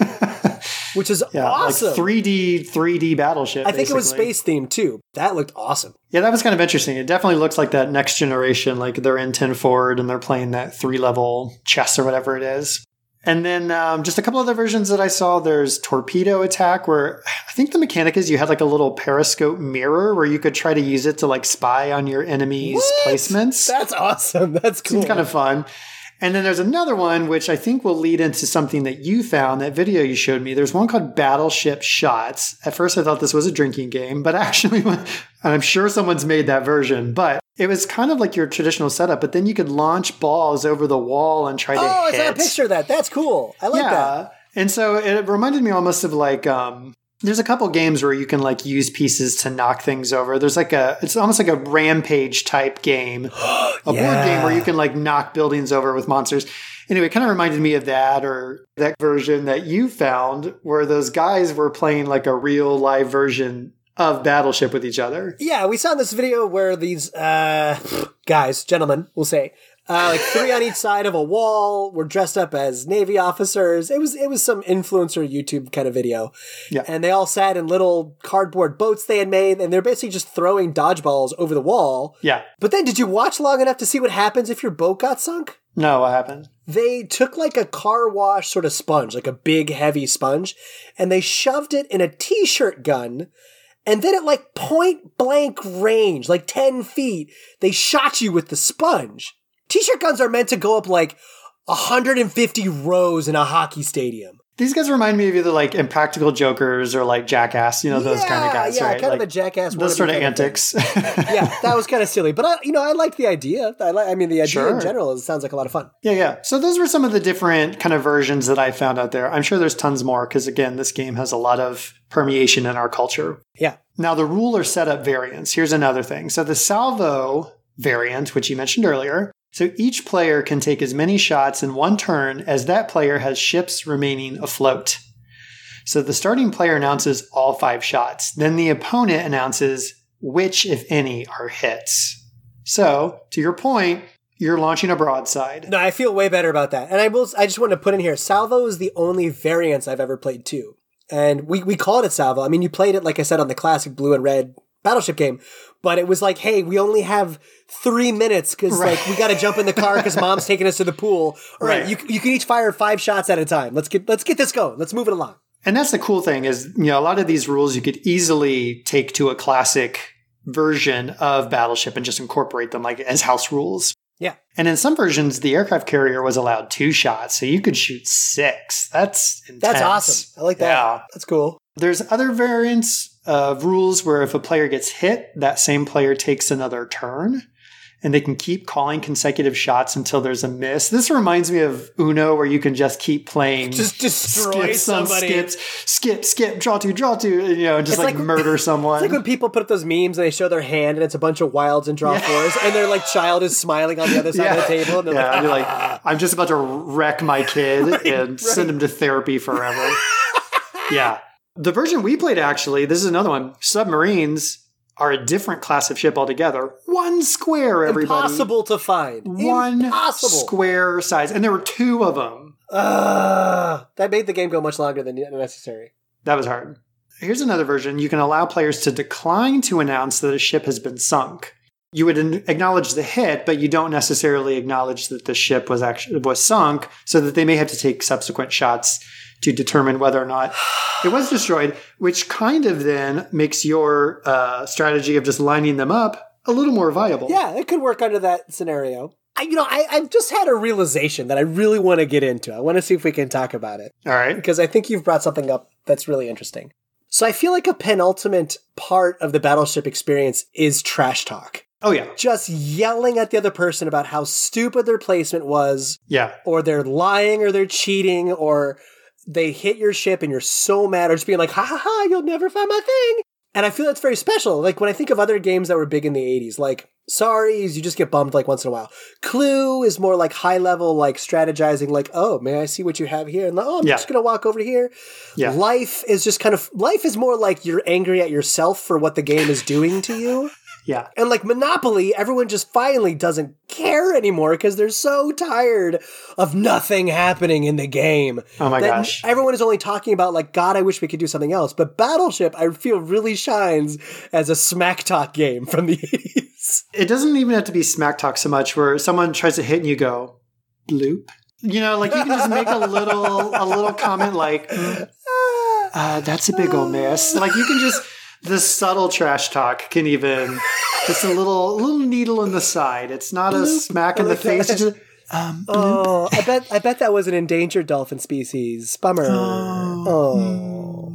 which is Yeah, awesome. like 3D 3D battleship. I think it was space themed too. That looked awesome. Yeah, that was kind of interesting. It definitely looks like that next generation, like they're in 10 forward and they're playing that three level chess or whatever it is. And then um, just a couple other versions that I saw. There's Torpedo Attack, where I think the mechanic is you had like a little periscope mirror where you could try to use it to like spy on your enemies' What? placements. That's awesome. That's cool. Seems kind of fun. And then there's another one which I think will lead into something that you found, that video you showed me. There's one called Battleship Shots. At first I thought this was a drinking game, but actually, and I'm sure someone's made that version, but it was kind of like your traditional setup, but then you could launch balls over the wall and try to oh, I saw a picture of that. That's cool. I like yeah. that. And so it reminded me almost of like um there's a couple games where you can like use pieces to knock things over. There's like a it's almost like a rampage type game. a board game where you can like knock buildings over with monsters. Anyway, it kind of reminded me of that or that version that you found where those guys were playing like a real live version of Battleship with each other. Yeah, we saw in this video where these uh, guys, gentlemen, we'll say, uh, like three on each side of a wall, were dressed up as navy officers. It was it was some influencer YouTube kind of video, Yeah. and they all sat in little cardboard boats they had made, and they're basically just throwing dodgeballs over the wall. Yeah. But then, did you watch long enough to see what happens if your boat got sunk? No, what happened? they took like a car wash sort of sponge, like a big heavy sponge, and they shoved it in a t-shirt gun. And then at like point blank range, like 10 feet, they shot you with the sponge. T-shirt guns are meant to go up like 150 rows in a hockey stadium. These guys remind me of either like Impractical Jokers or like Jackass, you know, those kind of guys, yeah, right? kind like of a jackass. those sort of antics. yeah, that was kind of silly, but I, you know, I liked the idea. I like, I mean, the idea Sure. in general it sounds like a lot of fun. Yeah, yeah. So those were some of the different kind of versions that I found out there. I'm sure there's tons more because again, this game has a lot of permeation in our culture. Yeah, Now the rule or setup variants. Here's another thing. So the salvo variant, which you mentioned earlier. So each player can take as many shots in one turn as that player has ships remaining afloat. So the starting player announces all five shots. Then the opponent announces which, if any, are hits. So, to your point, you're launching a broadside. No, I feel way better about that. And I will I just want to put in here, Salvo is the only variance I've ever played too. And we, we called it Salvo. I mean, you played it, like I said, on the classic blue and red battleship game, but it was like, hey, we only have three minutes because Right. like we got to jump in the car because mom's taking us to the pool. All right, Right. you you can each fire five shots at a time. Let's get let's get this going. Let's move it along. And that's the cool thing is, you know, a lot of these rules you could easily take to a classic version of Battleship and just incorporate them like as house rules. Yeah. And in some versions, the aircraft carrier was allowed two shots, so you could shoot six. That's intense. That's awesome. I like that. Yeah. That's cool. There's other variants of rules where if a player gets hit, that same player takes another turn. and they can keep calling consecutive shots until there's a miss. This reminds me of Uno, where you can just keep playing, Just destroy skips somebody. skips, skip, skip, draw two, draw two, you know, just like, like- murder someone. It's like when people put up those memes and they show their hand and it's a bunch of wilds and draw fours, and their like child is smiling on the other side of the table, and they're yeah, like, like, I'm just about to wreck my kid and send him to therapy forever. yeah. The version we played actually, this is another one. Submarines are a different class of ship altogether. One square, everybody. impossible to find. One impossible. square size. And there were two of them. Ugh. that made the game go much longer than necessary. That was hard. Here's another version. You can allow players to decline to announce that a ship has been sunk. You would acknowledge the hit, but you don't necessarily acknowledge that the ship was actually was sunk, so that they may have to take subsequent shots to determine whether or not it was destroyed. Which kind of then makes your uh, strategy of just lining them up a little more viable. Yeah, it could work under that scenario. I, you know, I, I've just had a realization that I really want to get into. I want to see if we can talk about it All right. because I think you've brought something up that's really interesting. So I feel like a penultimate part of the battleship experience is trash talk. Oh yeah. Just yelling at the other person about how stupid their placement was, Yeah. or they're lying, or they're cheating, or they hit your ship and you're so mad, or just being like, ha ha ha, you'll never find my thing. And I feel that's very special. Like when I think of other games that were big in the 80s, like Sorry's, you just get bummed like once in a while. Clue is more like high level, like strategizing, like, oh, may I see what you have here? And like, oh, I'm Yeah. just going to walk over here. Yeah. Life is just kind of, life is more like you're angry at yourself for what the game is doing to you. Yeah. And like Monopoly, everyone just finally doesn't care anymore because they're so tired of nothing happening in the game. Oh my gosh. Everyone is only talking about like, God, I wish we could do something else. But Battleship, I feel really shines as a smack talk game from the 80s. it doesn't even have to be smack talk so much where someone tries to hit and you go bloop you know like you can just make a little a little comment like uh, that's a big old mess like you can just the subtle trash talk can even just a little little needle in the side. It's not a smack in the face. It's just um, Oh, I bet I bet that was an endangered dolphin species. Bummer. Oh.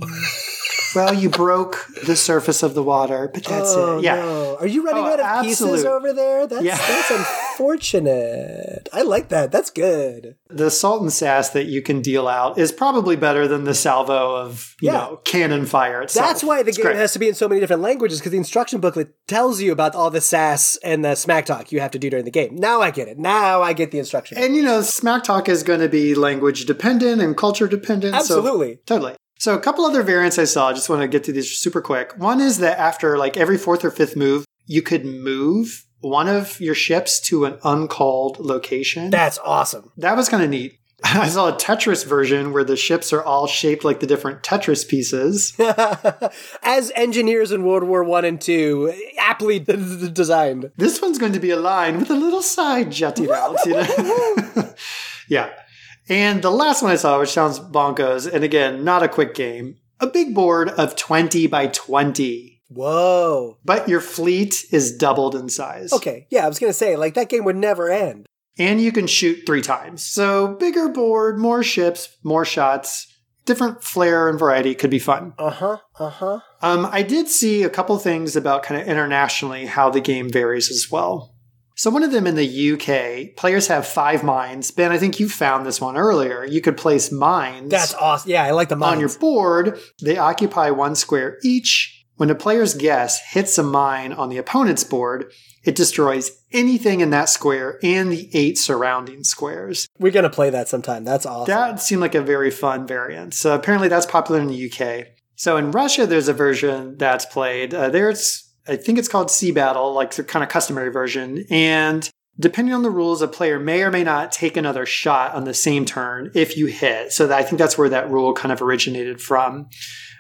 Well you broke the surface of the water but that's Oh, it yeah no. Are you running Oh, out of pieces over there? That's Yeah. that's unfortunate. I like that. That's good. the salt and sass that you can deal out is probably better than the salvo of you Yeah. know cannon fire itself. That's why the It's game great. has to be in so many different languages because the instruction booklet tells you about all the sass and the smack talk you have to do during the game. Now I get it. Now I get the instruction. And you know, smack talk is going to be language dependent and culture dependent. so- Absolutely. totally. So a couple other variants I saw. I just want to get to these super quick. One is that after like every fourth or fifth move, you could move one of your ships to an uncalled location. That's awesome. that was kind of neat. I saw a Tetris version where the ships are all shaped like the different Tetris pieces. As engineers in World War One and Two, aptly d- d- designed. this one's going to be a line with a little side jutting out. You know? yeah. And the last one I saw, which sounds bonkos, and again, not a quick game, a big board of 20 by 20. Whoa. But your fleet is doubled in size. Okay. Yeah, I was gonna say like that game would never end. And you can shoot three times. So bigger board, more ships, more shots, different flair and variety could be fun. Uh huh. Uh huh. Um, I did see a couple things about kind of internationally how the game varies as well. So one of them in the UK, players have five mines. Ben, I think you found this one earlier. You could place mines That's awesome. Yeah, I like the on your board. They occupy one square each. When a player's guess hits a mine on the opponent's board, it destroys anything in that square and the eight surrounding squares. We're gonna play that sometime. That's awesome. That seemed like a very fun variant. So apparently that's popular in the UK. So in Russia, there's a version that's played. Uh, there's, I think it's called Sea Battle, like the kind of customary version. And depending on the rules, a player may or may not take another shot on the same turn if you hit. So that, I think that's where that rule kind of originated from.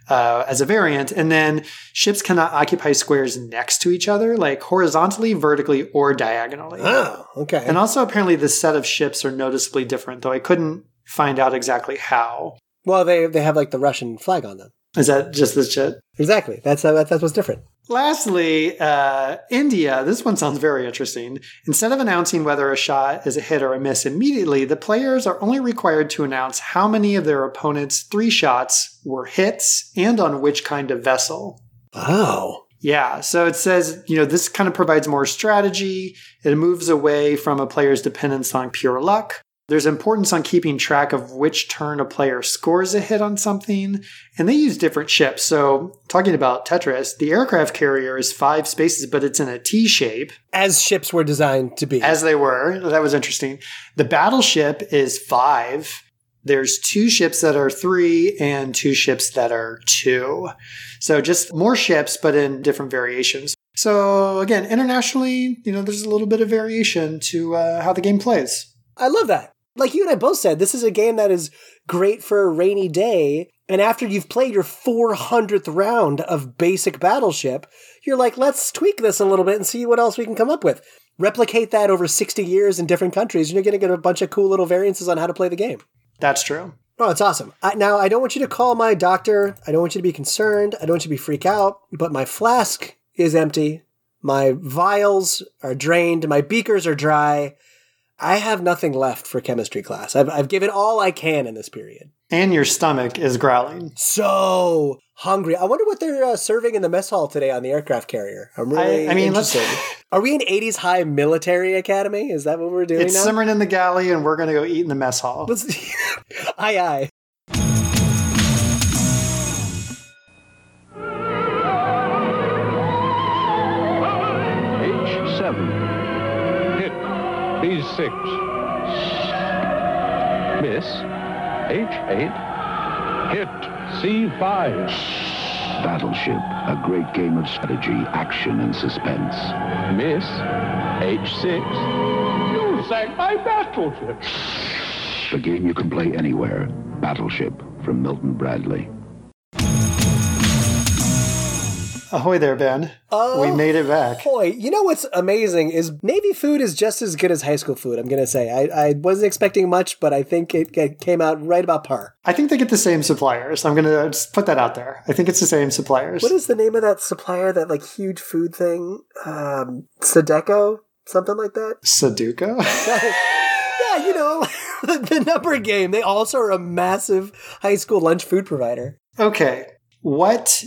Uh, as a variant, and then ships cannot occupy squares next to each other, like horizontally, vertically, or diagonally. oh, okay. And also, apparently, the set of ships are noticeably different, though I couldn't find out exactly how. well, they they have like the Russian flag on them. Is that just the shit? Exactly. That's uh, that's what's different. Lastly, uh, India. This one sounds very interesting. Instead of announcing whether a shot is a hit or a miss immediately, the players are only required to announce how many of their opponent's three shots were hits and on which kind of vessel. Oh. Yeah, so it says, you know, this kind of provides more strategy. It moves away from a player's dependence on pure luck. There's importance on keeping track of which turn a player scores a hit on something. And they use different ships. So, talking about Tetris, the aircraft carrier is five spaces, but it's in a T shape, As ships were designed to be. as they were. That was interesting. The battleship is five. There's two ships that are three and two ships that are two. So, just more ships, but in different variations. So, again, internationally, you know, there's a little bit of variation to uh, how the game plays. I love that. Like you and I both said, this is a game that is great for a rainy day. And after you've played your 400th round of basic Battleship, you're like, let's tweak this a little bit and see what else we can come up with. Replicate that over 60 years in different countries, and you're going to get a bunch of cool little variances on how to play the game. That's true. Oh, it's awesome. I, now, I don't want you to call my doctor. I don't want you to be concerned. I don't want you to be freak out. But my flask is empty. My vials are drained. My beakers are dry. I have nothing left for chemistry class. I've, I've given all I can in this period. And your stomach is growling. So hungry. I wonder what they're uh, serving in the mess hall today on the aircraft carrier. I'm really I- I mean, let's- interested. Are we in 80s high military academy? Is that what we're doing It's now? simmering in the galley, and we're going to go eat in the mess hall. Let's, aye, aye. B6. Miss. H8. Hit. C5. Battleship, a great game of strategy, action, and suspense. Miss. H6. You sank my battleship. The game you can play anywhere. Battleship from Milton Bradley. Ahoy there, Ben. Oh, we made it back. Boy, you know what's amazing is Navy food is just as good as high school food. I'm gonna say I, I wasn't expecting much, but I think it, it came out right about par. I think they get the same suppliers. I'm going to put that out there. I think it's the same suppliers. What is the name of that supplier? That like huge food thing? Um, Sedeco, something like that. Sudoku? yeah, you know the number game. They also are a massive high school lunch food provider. okay. What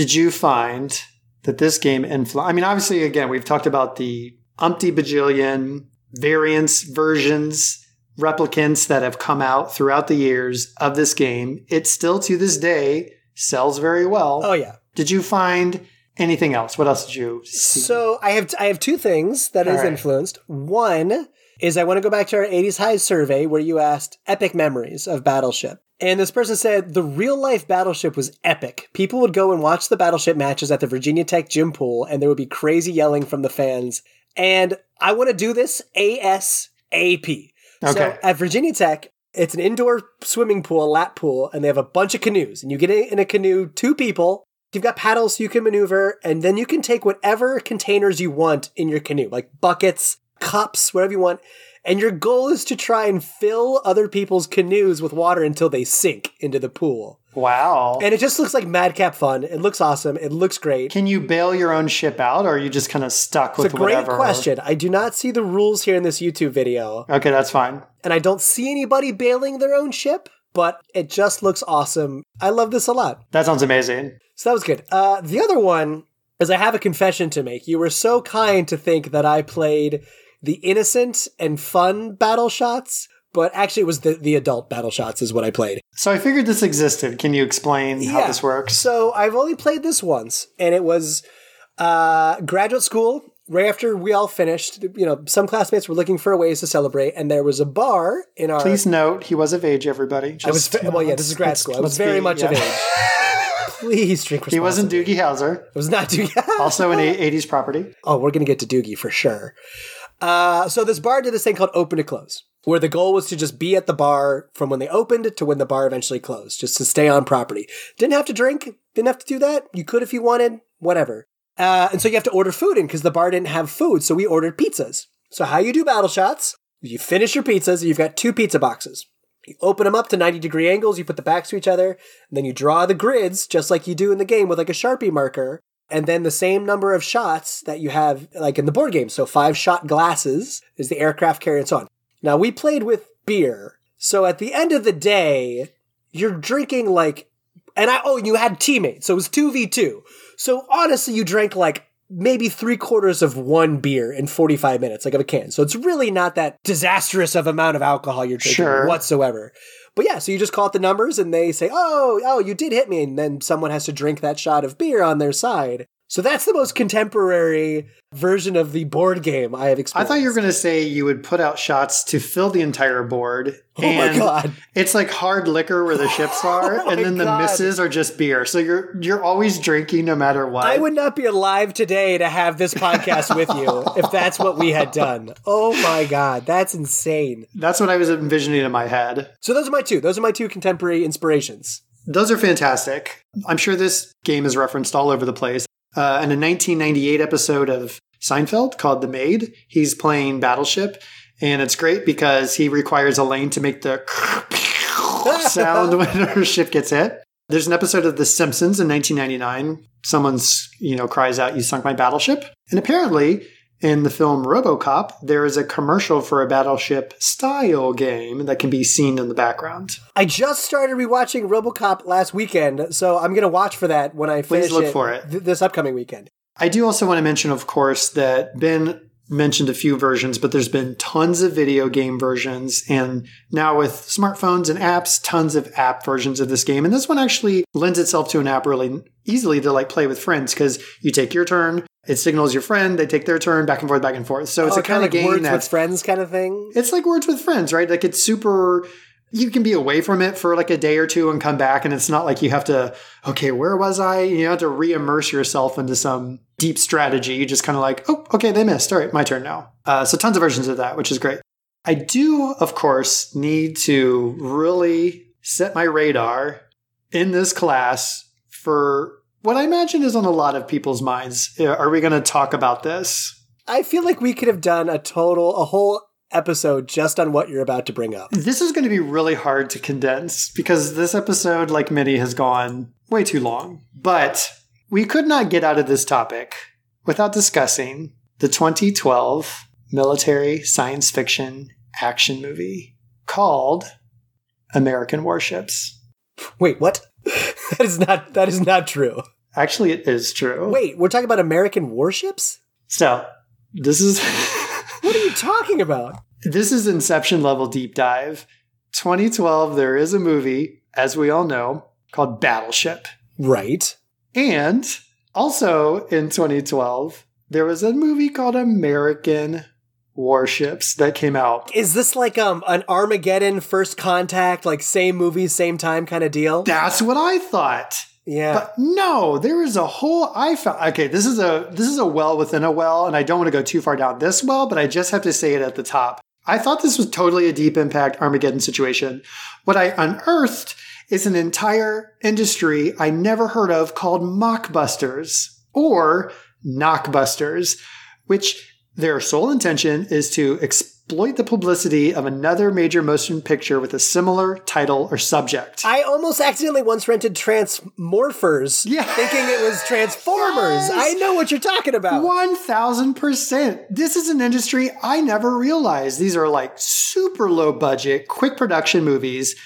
did you find that this game influenced? I mean, obviously, again, we've talked about the umpty bajillion variants, versions, replicants that have come out throughout the years of this game. It still, to this day, sells very well. Oh yeah. Did you find anything else? What else did you see? So I have I have two things that All has right. influenced. One is I want to go back to our 80s high survey where you asked epic memories of Battleship. And this person said the real life Battleship was epic. People would go and watch the Battleship matches at the Virginia Tech gym pool and there would be crazy yelling from the fans. And I want to do this ASAP. So Okay. at Virginia Tech, it's an indoor swimming pool, a lap pool, and they have a bunch of canoes. And you get in a canoe, two people. You've got paddles so you can maneuver, and then you can take whatever containers you want in your canoe, like buckets, cups, whatever you want. And your goal is to try and fill other people's canoes with water until they sink into the pool. wow. And it just looks like madcap fun. It looks awesome. It looks great. Can you bail your own ship out, or are you just kind of stuck with It's a great whatever? question. I do not see the rules here in this YouTube video. Okay, that's fine. and I don't see anybody bailing their own ship, but it just looks awesome. I love this a lot. That sounds amazing. So that was good. Uh, the other one is I have a confession to make. You were so kind to think that I played the innocent and fun battle shots, but actually it was the, the adult battle shots is what I played. So I figured this existed. Can you explain how this works? So I've only played this once, and it was uh, graduate school. Right after we all finished, you know, some classmates were looking for a ways to celebrate, and there was a bar in our. Please note he was of age. Everybody. I was Just, ve- well, yeah. This is grad school. I was very be- much of age. Please drink He wasn't. Doogie Howser. It was not Doogie. Also an 80s property. oh, we're gonna get to Doogie for sure. Uh, so this bar did this thing called open to close, where the goal was to just be at the bar from when they opened to when the bar eventually closed, just to stay on property. Didn't have to drink. Didn't have to do that. You could if you wanted. Whatever. Uh, and so you have to order food in because the bar didn't have food, so we ordered pizzas. So how you do battle shots? You finish your pizzas. You've got two pizza boxes. You open them up to 90 degree angles, you put the backs to each other, and then you draw the grids just like you do in the game with like a Sharpie marker, and then the same number of shots that you have like in the board game. So five shot glasses is the aircraft carrier and so on. Now we played with beer. So at the end of the day, you're drinking like and I oh you had teammates, so it was two v two. So honestly, you drank like maybe three quarters of one beer in 45 minutes, like of a can. So it's really not that disastrous of amount of alcohol you're drinking Sure. whatsoever. But yeah, so you just call it the numbers and they say, oh, oh, you did hit me. And then someone has to drink that shot of beer on their side. So that's the most contemporary version of the board game I have experienced. I thought you were going to say you would put out shots to fill the entire board. Oh my God. It's like hard liquor where the ships are, Oh and then the misses are just beer. So you're you're always drinking no matter what. I would not be alive today to have this podcast with you if that's what we had done. Oh my God, that's insane. That's what I was envisioning in my head. So those are my two. Those are my two contemporary inspirations. Those are fantastic. I'm sure this game is referenced all over the place. Uh, in a 1998 episode of Seinfeld called The Maid, he's playing Battleship, and it's great because he requires Elaine to make the sound when her ship gets hit. There's an episode of The Simpsons in 1999. Someone's, you know, cries out, "You sunk my battleship!" And apparently, in the film RoboCop, there is a commercial for a battleship style game that can be seen in the background. I just started rewatching RoboCop last weekend, so I'm gonna watch for that when I finish look for it. th- this upcoming weekend. I do also want to mention, of course, that Ben mentioned a few versions, but there's been tons of video game versions. And now with smartphones and apps, tons of app versions of this game. And this one actually lends itself to an app really easily to like play with friends because you take your turn, it signals your friend, they take their turn, back and forth, back and forth. So it's Oh, a kind of like game words that's with friends kind of thing. it's like words with friends, right? Like it's super. You can be away from it for like a day or two and come back, and it's not like you have to. Okay, where was I? You have to re-immerse yourself into some deep strategy. You just kind of like, oh, okay, they missed. All right, my turn now. Uh, so tons of versions of that, which is great. I do, of course, need to really set my radar in this class for what I imagine is on a lot of people's minds. Uh, Are we going to talk about this? I feel like we could have done a total, a whole episode just on what you're about to bring up. This is going to be really hard to condense because this episode, like many, has gone way too long. But we could not get out of this topic without discussing the 2012 military science fiction action movie called American Warships. Wait, what? that is not that is not true. Actually, it is true. Wait, we're talking about American warships? So, this is. What are you talking about? This is Inception level deep dive. 2012, there is a movie, as we all know, called Battleship. Right. And also in 2012, there was a movie called American Warships that came out. Is this like um an Armageddon first contact, like same movie, same time kind of deal? That's what I thought. Yeah. But no, there is a whole I found okay, this is a this is a well within a well, and I don't want to go too far down this well, but I just have to say it at the top. I thought this was totally a deep impact Armageddon situation. What I unearthed is an entire industry I never heard of called mockbusters or knockbusters, which their sole intention is to exploit the publicity of another major motion picture with a similar title or subject. I almost accidentally once rented Transmorphers, Yeah. thinking it was Transformers. Yes. I know what you're talking about. 1000%. This is an industry I never realized. These are like super low budget, quick production movies,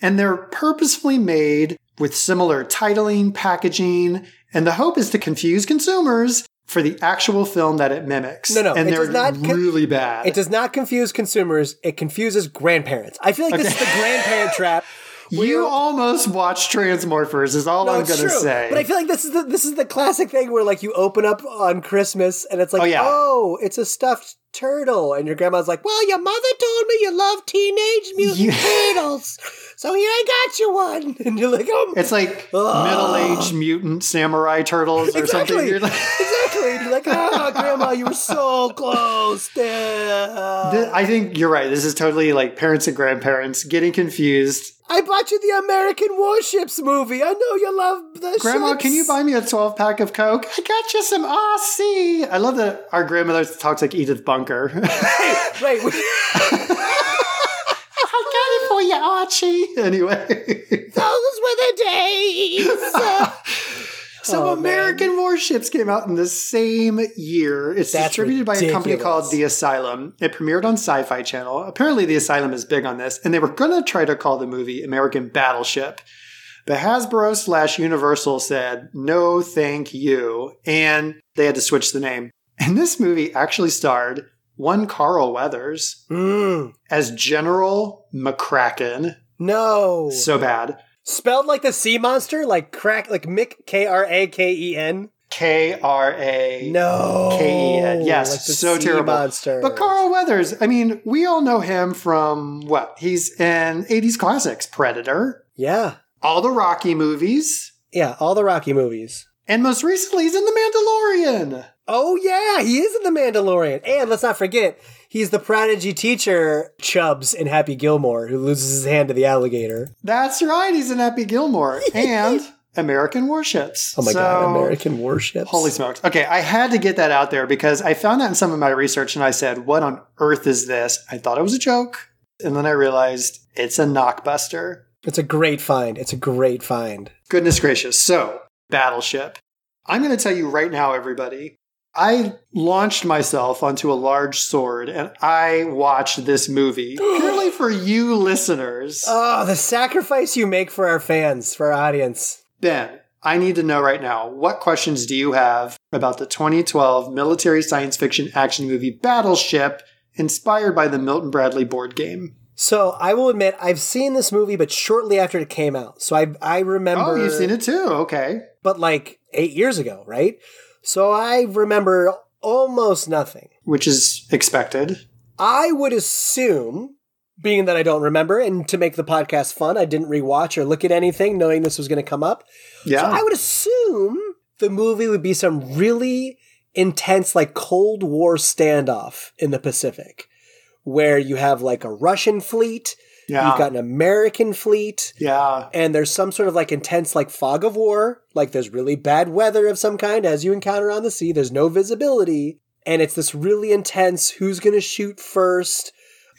and they're purposefully made with similar titling, packaging, and the hope is to confuse consumers for the actual film that it mimics. No, no, and they're not con- really bad. It does not confuse consumers. It confuses grandparents. I feel like this is the grandparent trap. where you almost watched Transmorphers is all No, I'm going to true. say. But I feel like this is the this is the classic thing where like you open up on Christmas and it's like, Oh, yeah. oh, it's a stuffed turtle, and your grandma's like, well, your mother told me you love teenage mutant Yeah. turtles, so here I got you one, and you're like, oh, it's like middle-aged mutant samurai turtles or something. exactly, You're like- exactly. And you're like, oh, grandma, you were so close. I think you're right. This is totally like parents and grandparents getting confused. I bought you the American Warships movie. I know you love the Grandma, ships. can you buy me a 12 pack of Coke? I got you some RC. I love that our grandmother talks like Edith Bunker. Right. we- I got it for you, Archie. Anyway. Those were the days. So Oh, American Warships came out in the same year. It's That's distributed by a company called The Asylum. It premiered on Sci-Fi Channel. Apparently The Asylum is big on this, and they were going to try to call the movie American Battleship. But Hasbro slash Universal said, no, thank you. And they had to switch the name. And this movie actually starred one Carl Weathers Mm, as General McCracken. no. So bad. Spelled like the sea monster, like crack, like Mick K R A K E N. K R A. No, K E N. Yes, like so terrible. monster. But Carl Weathers, I mean, we all know him from what? He's in 80s classics Predator, yeah, all the Rocky movies, yeah, all the Rocky movies. and most recently, he's in The Mandalorian. Oh yeah, he is in the Mandalorian, and let's not forget he's the prodigy teacher Chubbs in Happy Gilmore who loses his hand to the alligator. That's right, he's in Happy Gilmore and American Warships. Oh my god, American warships. Holy smokes. Okay, I had to get that out there because I found that in some of my research and I said, What on earth is this? I thought it was a joke. And then I realized it's a knockbuster. It's a great find. It's a great find. Goodness gracious. So, Battleship. I'm going to tell you right now, everybody. I launched myself onto a large sword and I watched this movie purely for you listeners. Oh, the sacrifice you make for our fans, for our audience. Ben, I need to know right now what questions do you have about the 2012 military science fiction action movie Battleship, inspired by the Milton Bradley board game? So I will admit I've seen this movie, but shortly after it came out. So I I remember. Oh, you've seen it too. Okay. but like eight years ago, right? So I remember almost nothing. Which is expected. I would assume, being that I don't remember, and to make the podcast fun, I didn't rewatch or look at anything, knowing this was going to come up. Yeah. So I would assume the movie would be some really intense, like Cold War standoff in the Pacific, where you have like a Russian fleet, yeah. you've got an American fleet, yeah. and there's some sort of like intense like fog of war. Like there's really bad weather of some kind as you encounter on the sea. There's no visibility. And it's this really intense who's gonna shoot first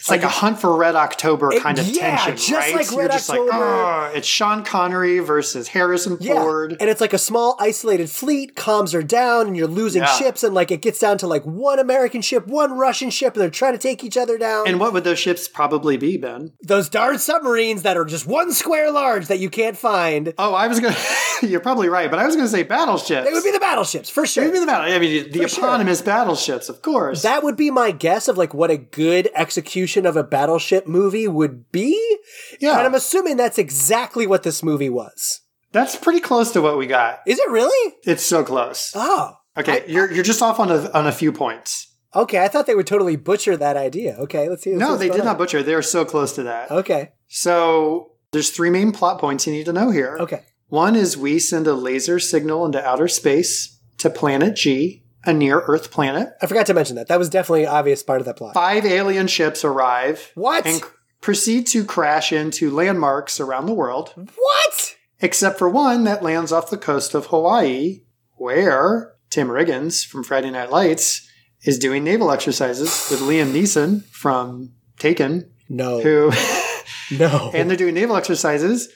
It's like a hunt for Red October It- kind of yeah, tension, just right? like You're Red just October. like, "Ugh." it's Sean Connery versus Harrison yeah Ford. and it's like a small isolated fleet comms are down and you're losing Yeah. ships and like it gets down to like one american ship one russian ship and they're trying to take each other down And what would those ships probably be, Ben? those darn submarines that are just one square large that you can't find Oh, I was gonna. you're probably right, but I was gonna say battleships. they would be the battleships for They sure would be the battle. I mean, the For sure. eponymous battleships, of course. That would be my guess of like what a good execution of a battleship movie would be. yeah, And I'm assuming that's exactly what this movie was. that's pretty close to what we got. Is it really? It's so close. Oh. Okay, you're you're just off on a on a few points. Okay, I thought they would totally butcher that idea. Okay, let's see. let's No, they did on. not butcher. They are so close to that. Okay, So there's three main plot points you need to know here. okay. One is we send a laser signal into outer space to planet G, a near Earth planet. I forgot to mention that. That was definitely an obvious part of that plot. Five alien ships arrive What? and c- proceed to crash into landmarks around the world, What? except for one that lands off the coast of Hawaii, where Tim Riggins from Friday Night Lights is doing naval exercises with Liam Neeson from Taken, No. who No. and they're doing naval exercises,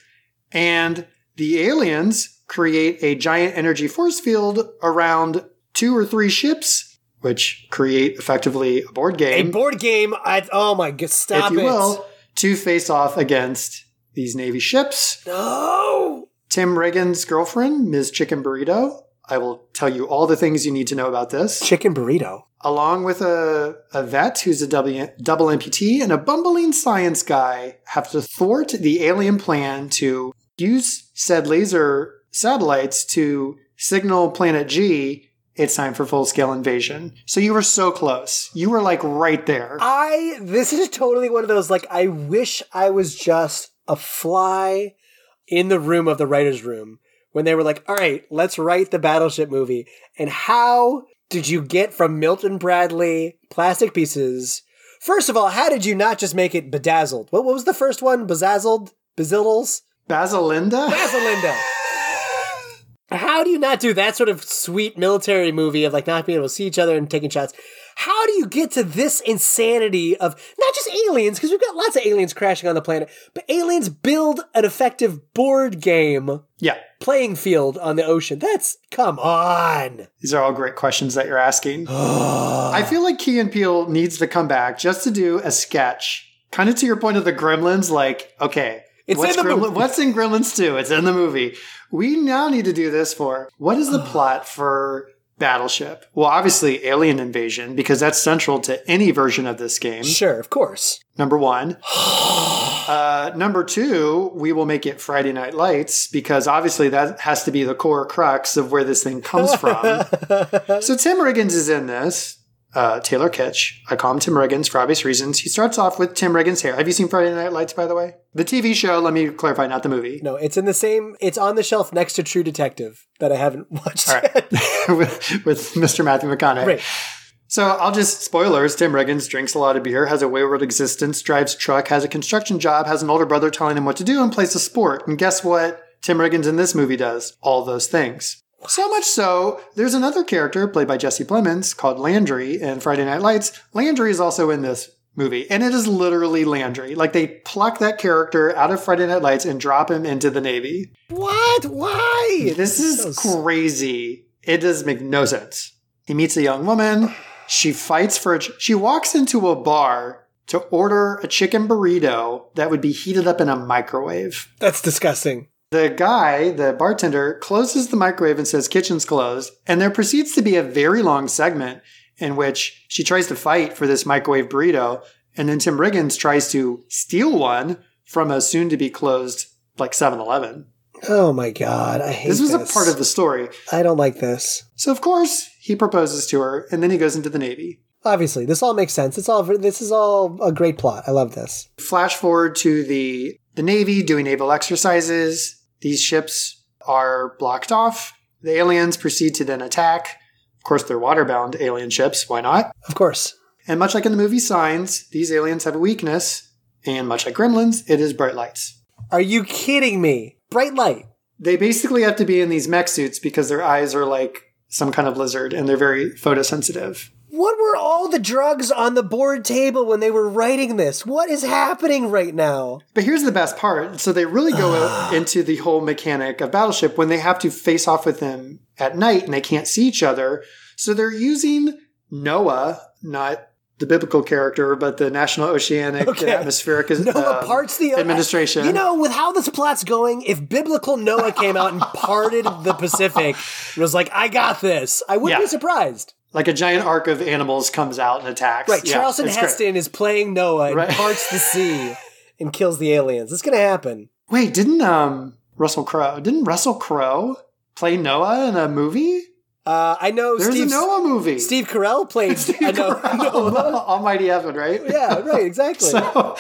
and the aliens create a giant energy force field around two or three ships, which create effectively a board game. a board game. I, oh my god! Stop if you it. will, to face off against these Navy ships. No. Tim Riggins' girlfriend, Ms. Chicken Burrito. I will tell you all the things you need to know about this. Chicken burrito. along with a, a vet who's a W- double amputee and a bumbling science guy, have to thwart the alien plan to use said laser satellites to signal planet G it's time for full scale invasion. So you were so close. You were like right there. I this is totally one of those like I wish I was just a fly in the room of the writers' room when they were like, "All right, let's write the battleship movie." And how did you get from Milton Bradley plastic pieces? First of all, how did you not just make it bedazzled? What, what was the first one? Bezazzled? Bazildles? Basilinda? Bazilinda. How do you not do that sort of sweet military movie of like not being able to see each other and taking shots? How do you get to this insanity of not just aliens, because we've got lots of aliens crashing on the planet, but aliens build an effective board game yeah. playing field on the ocean? That's come on. These are all great questions that you're asking. I feel like Key and Peele needs to come back just to do a sketch. Kind of to your point of the gremlins, like, okay, It's what's, in the Gremlin- movie. what's in Gremlins 2? It's in the movie. We now need to do this for what is the plot for Battleship? Well, obviously, alien invasion, because that's central to any version of this game. Sure, of course. Number one. Uh, number two, we will make it Friday Night Lights because obviously that has to be the core crux of where this thing comes from. so Tim Riggins is in this. Uh, Taylor Kitsch. I call him Tim Riggins for obvious reasons. He starts off with Tim Riggins' hair. Have you seen Friday Night Lights, by the way? The TV show, let me clarify, not the movie. No, it's in the same. It's on the shelf next to True Detective that I haven't watched. All right. yet. with, with Mr. Matthew McConaughey. Right. So I'll just spoilers. Tim Riggins drinks a lot of beer, has a wayward existence, drives truck, has a construction job, has an older brother telling him what to do, and plays a sport. And guess what? Tim Riggins in this movie does all those things. So much so, there's another character played by Jesse Plemons called Landry in Friday Night Lights. Landry is also in this movie, and it is literally Landry. Like they pluck that character out of Friday Night Lights and drop him into the Navy. What? Why? This is So crazy. It does make no sense. He meets a young woman. She fights for a. Ch- she walks into a bar to order a chicken burrito that would be heated up in a microwave. That's disgusting. The guy, the bartender, closes the microwave and says, Kitchen's closed. And there proceeds to be a very long segment in which she tries to fight for this microwave burrito. And then Tim Riggins tries to steal one from a soon to be closed, like 7 Eleven. Oh my god, I hate This this. was a part of the story. I don't like this. So, of course, he proposes to her and then he goes into the Navy. Obviously, this all makes sense. It's all. This is all a great plot. I love this. Flash forward to the, the Navy doing naval exercises. These ships are blocked off. The aliens proceed to then attack. Of course, they're waterbound alien ships. Why not? Of course. And much like in the movie Signs, these aliens have a weakness. And much like Gremlins, it is bright lights. Are you kidding me? Bright light. They basically have to be in these mech suits because their eyes are like some kind of lizard and they're very photosensitive. What were all the drugs on the board table when they were writing this? What is happening right now? But here's the best part. So they really go into the whole mechanic of Battleship when they have to face off with them at night and they can't see each other. So they're using Noah, not the biblical character, but the National Oceanic Okay. and Atmospheric Noah um, parts the Administration. You know, with how this plot's going, if biblical Noah came out and parted the Pacific, was like, "I got this," I wouldn't Yeah. be surprised. Like a giant arc of animals comes out and attacks. Right? Yeah, Charlton it's great. Heston is playing Noah and Right. parts the sea and kills the aliens. It's gonna happen. Wait, didn't um Russell Crowe? Didn't Russell Crowe play Noah in a movie? Uh, I know There's Steve, a Noah movie. Steve Carell played I know, Noah. Almighty Evan, right? Yeah, right, exactly. So,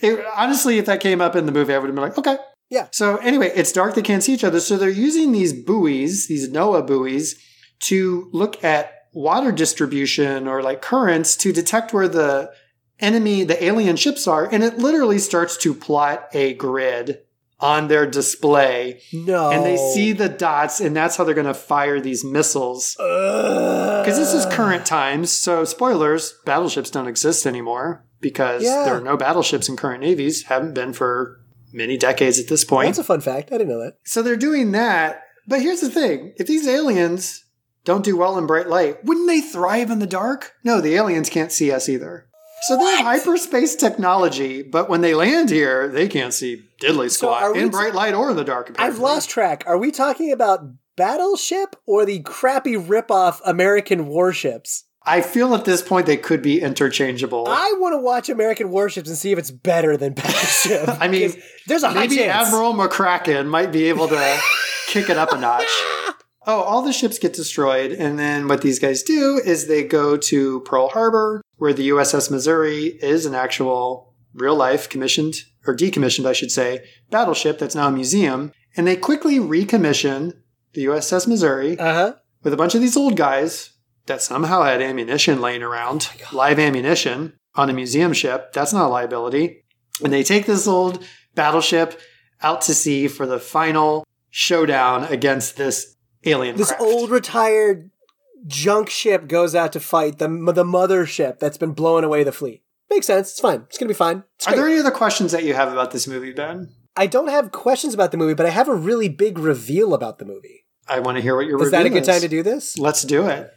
it, honestly, if that came up in the movie, I would have been like, okay. Yeah. So anyway, it's dark. They can't see each other. So they're using these buoys, these NOAA buoys, to look at water distribution or like currents to detect where the enemy, the alien ships are. And it literally starts to plot a grid on their display. no, And they see the dots, and that's how they're going to fire these missiles. Because this is current times, so spoilers, battleships don't exist anymore because Yeah. there are no battleships in current navies, haven't been for many decades at this point. That's a fun fact. I didn't know that. so they're doing that. But here's the thing if these aliens don't do well in bright light, wouldn't they thrive in the dark? No, the aliens can't see us either. So they have hyperspace technology, but when they land here, they can't see diddly So squat we in bright light or in the dark. I've lost track. Are we talking about Battleship or the crappy ripoff American warships? I feel at this point they could be interchangeable. I want to watch American warships and see if it's better than Battleship. I mean, there's a Maybe. Admiral McCracken might be able to kick it up a notch. Oh, all the ships get destroyed, and then what these guys do is they go to Pearl Harbor, where the USS Missouri is an actual real life commissioned, or decommissioned, I should say, battleship that's now a museum, and they quickly recommission the USS Missouri Uh huh. with a bunch of these old guys that somehow had ammunition laying around, live ammunition on a museum ship. That's not a liability. And they take this old battleship out to sea for the final showdown against this alien. This craft. old retired junk ship goes out to fight the the mothership that's been blowing away the fleet. Makes sense. It's fine. It's gonna be fine. It's Are great. there any other questions that you have about this movie, Ben? I don't have questions about the movie, but I have a really big reveal about the movie. I want to hear what your Is Is that a review good time to do this? Let's do it.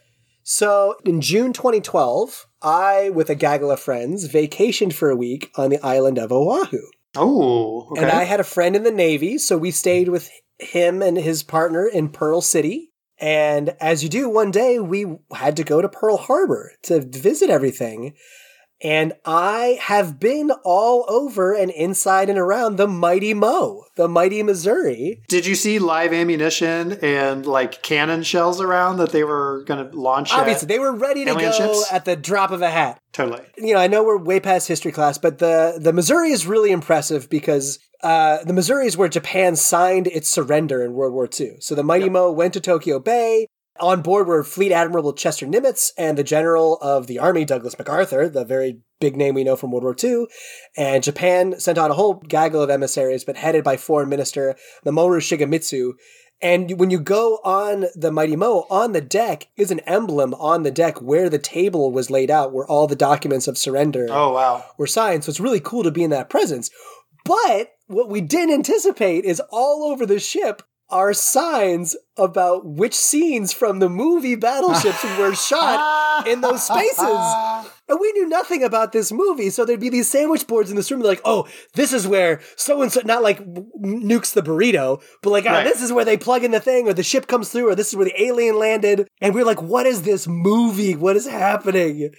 So, in June 2012, I, with a gaggle of friends, vacationed for a week on the island of Oahu. Oh, okay. And I had a friend in the Navy, so we stayed with him and his partner in Pearl City. And as you do, one day we had to go to Pearl Harbor to visit everything. And I have been all over and inside and around the Mighty Mo, the Mighty Missouri. Did you see live ammunition and like cannon shells around that they were going to launch? at- Obviously, they were ready to go ships? at the drop of a hat. totally. you know, I know we're way past history class, but the the Missouri is really impressive because uh, the Missouri is where Japan signed its surrender in World War II. So the Mighty Mo went to Tokyo Bay. On board were Fleet Admiral Chester Nimitz and the General of the Army, Douglas MacArthur, the very big name we know from World War II. And Japan sent out a whole gaggle of emissaries, but headed by Foreign Minister Mamoru Shigemitsu. And when you go on the Mighty Mo, on the deck is an emblem on the deck where the table was laid out, where all the documents of surrender Oh, wow. were signed. So it's really cool to be in that presence. But what we didn't anticipate is all over the ship are signs about which scenes from the movie battleships were shot in those spaces. And we knew nothing about this movie, so there'd be these sandwich boards in this room, like, oh, this is where so and so, not like nukes the burrito, but like, oh, Right. this is where they plug in the thing, or the ship comes through, or this is where the alien landed. And we're like, what is this movie? What is happening?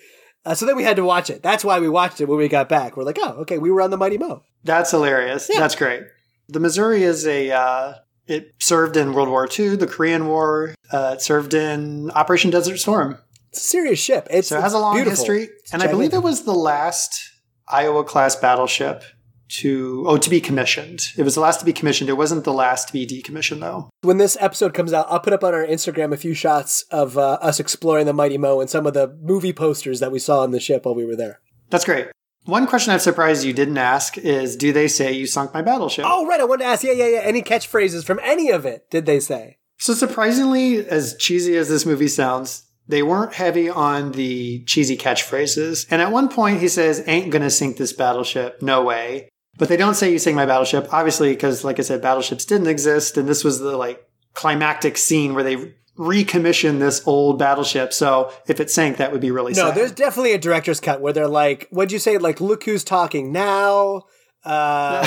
Uh, so then we had to watch it. That's why we watched it when we got back. We're like, oh, okay, we were on the Mighty Mo. That's hilarious. That's great. The Missouri is a. Uh, it served in World War II, the Korean War. Uh, it served in Operation Desert Storm. It's a serious ship. It's, So it has a long beautiful. history, It's and I believe it was the last Iowa class battleship to oh to be commissioned. It was the last to be commissioned. It wasn't the last to be decommissioned though. When this episode comes out, I'll put up on our Instagram a few shots of uh, us exploring the Mighty Mo and some of the movie posters that we saw on the ship while we were there. That's great. One question I'm surprised you didn't ask is do they say you sunk my battleship? Oh, right. I wanted to ask, yeah, yeah, yeah. Any catchphrases from any of it, did they say? So surprisingly, as cheesy as this movie sounds, they weren't heavy on the cheesy catchphrases. And at one point he says, ain't gonna sink this battleship, no way. But they don't say you sink my battleship, obviously, because like I said, battleships didn't exist, and this was the like climactic scene where they recommissioned this old battleship. So if it sank, that would be really No, sad. there's definitely a director's cut where they're like, what'd you say? Like, look who's talking now. Uh,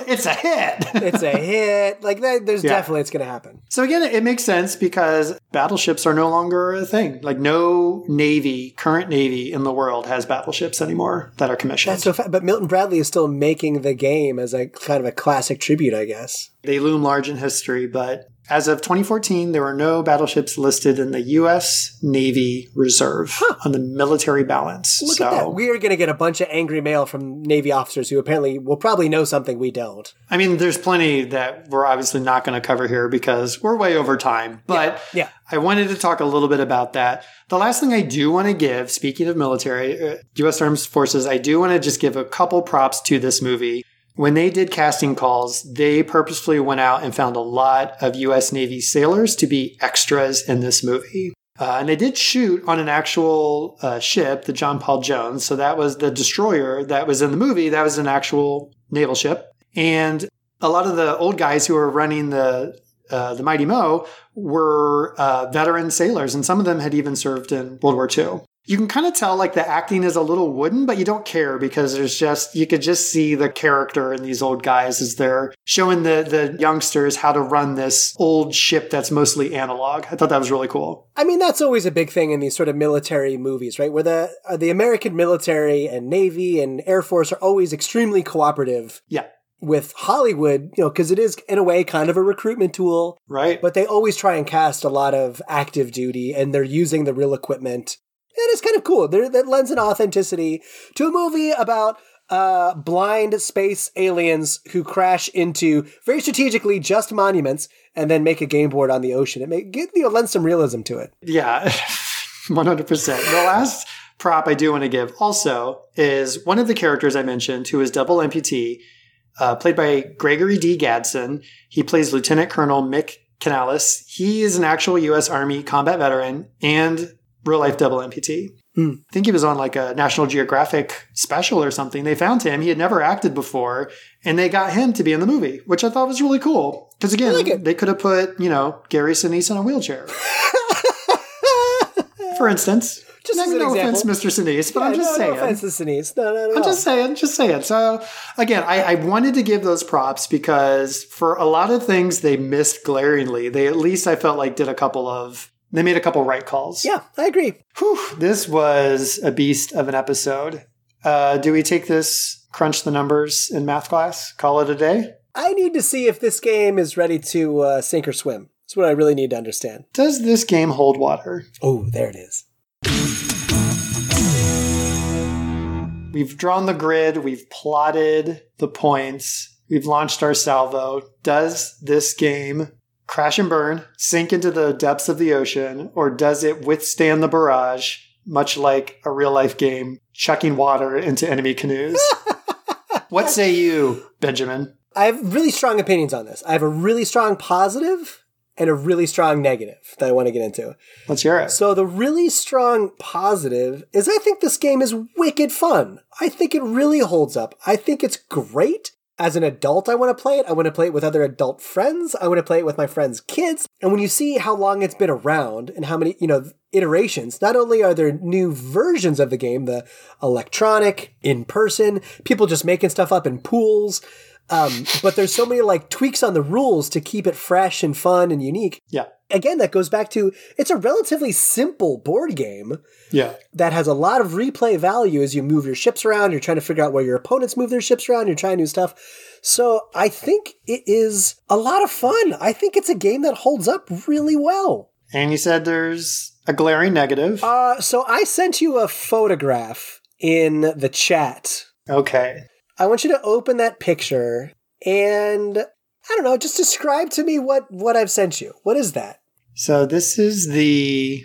it's a hit. it's a hit. Like, that, there's Yeah. definitely, it's going to happen. So again, it makes sense because battleships are no longer a thing. Like no navy, current navy in the world has battleships anymore that are commissioned. That's so fa- But Milton Bradley is still making the game as a kind of a classic tribute, I guess. they loom large in history, but as of 2014, there were no battleships listed in the U.S. Navy Reserve on the military balance. Look so, at that. We are going to get a bunch of angry mail from Navy officers who apparently will probably know something we don't. I mean, there's plenty that we're obviously not going to cover here because we're way over time. But Yeah. I wanted to talk a little bit about that. The last thing I do want to give, speaking of military, uh, U.S. Armed Forces, I do want to just give a couple props to this movie. When they did casting calls, they purposefully went out and found a lot of U.S. Navy sailors to be extras in this movie. Uh, and they did shoot on an actual uh, ship, the John Paul Jones. So that was the destroyer that was in the movie. That was an actual naval ship. And a lot of the old guys who were running the uh, the Mighty Mo were uh, veteran sailors, and some of them had even served in World War II. You can kind of tell like the acting is a little wooden, but you don't care because there's just you could just see the character in these old guys as they're showing the the youngsters how to run this old ship that's mostly analog. I thought that was really cool. I mean, that's always a big thing in these sort of military movies, right? Where the uh, the American military and Navy and Air Force are always extremely cooperative Yeah, with Hollywood, you know, because it is in a way kind of a recruitment tool. right. But they always try and cast a lot of active duty, and they're using the real equipment. And it's kind of cool. There, that lends an authenticity to a movie about uh, blind space aliens who crash into very strategically just monuments and then make a game board on the ocean. It may get you know lends some realism to it. Yeah, 100%. The last prop I do want to give also is one of the characters I mentioned who is double amputee, uh, played by Gregory D. Gadsden. He plays Lieutenant Colonel Mick Canales. He is an actual U.S. Army combat veteran and real life double amputee. Hmm. I think he was on like a National Geographic special or something. They found him. He had never acted before, and they got him to be in the movie, which I thought was really cool. Because again, like they could have put, you know, Gary Sinise in a wheelchair. For instance. Just no, as an no offense, Mr. Sinise, but Yeah, I'm just no, saying. No offense to Sinise. No, no, no. I'm just saying, just saying. So again, I, I wanted to give those props because for a lot of things they missed glaringly. They at least I felt like did a couple of they made a couple right calls. Yeah, I agree. Whew, this was a beast of an episode. Uh, do we take this, crunch the numbers in math class, call it a day? I need to see if this game is ready to uh, sink or swim. That's what I really need to understand. Does this game hold water? Oh, there it is. We've drawn the grid, we've plotted the points, we've launched our salvo. Does this game crash and burn, sink into the depths of the ocean, or does it withstand the barrage, much like a real life game, chucking water into enemy canoes? what say you, Benjamin? I have really strong opinions on this. I have a really strong positive and a really strong negative that I want to get into. Let's hear it. So the really strong positive is I think this game is wicked fun. I think it really holds up. I think it's great. As an adult, I want to play it. I want to play it with other adult friends. I want to play it with my friends' kids. And when you see how long it's been around and how many, you know, iterations, not only are there new versions of the game, the electronic, in person, people just making stuff up in pools, um, but there's so many like tweaks on the rules to keep it fresh and fun and unique. Yeah. Again, that goes back to it's a relatively simple board game Yeah. that has a lot of replay value as you move your ships around. You're trying to figure out where your opponents move their ships around. You're trying new stuff. So I think it is a lot of fun. I think it's a game that holds up really well. And you said there's a glaring negative. Uh, so I sent you a photograph in the chat. Okay. I want you to open that picture and I don't know, just describe to me what what I've sent you. What is that? So this is the,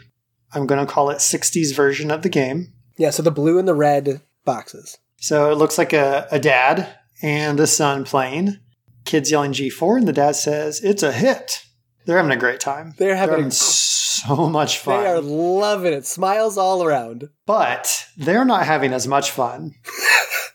I'm going to call it 60s version of the game. Yeah, so the blue and the red boxes. So it looks like a, a dad and a son playing. Kids yelling G4, and the dad says, It's a hit. They're having a great time. They're having a- so much fun. They are loving it. Smiles all around. But they're not having as much fun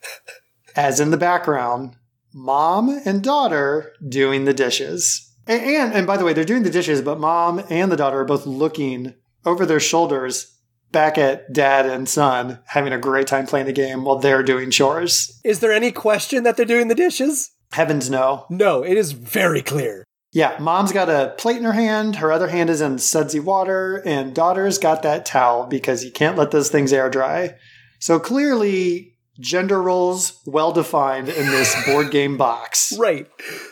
as in the background, mom and daughter doing the dishes. And, and and by the way, they're doing the dishes, but mom and the daughter are both looking over their shoulders back at dad and son, having a great time playing the game while they're doing chores. Is there any question that they're doing the dishes? Heavens no. No, it is very clear. Yeah, mom's got a plate in her hand, her other hand is in sudsy water, and daughter's got that towel because you can't let those things air dry. So clearly, gender roles well defined in this board game box. Right.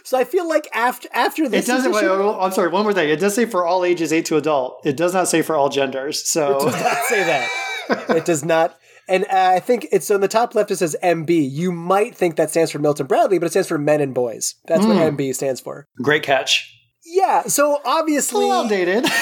So I feel like after after It this, doesn't. Wait, edition- I'm sorry. One more thing. It does say for all ages, eight to adult. It does not say for all genders. So It does not say that. it does not. And uh, I think it's on the top left. It says MB. You might think that stands for Milton Bradley, but it stands for Men and Boys. That's what MB stands for. great catch. Yeah. So A obviously, little outdated.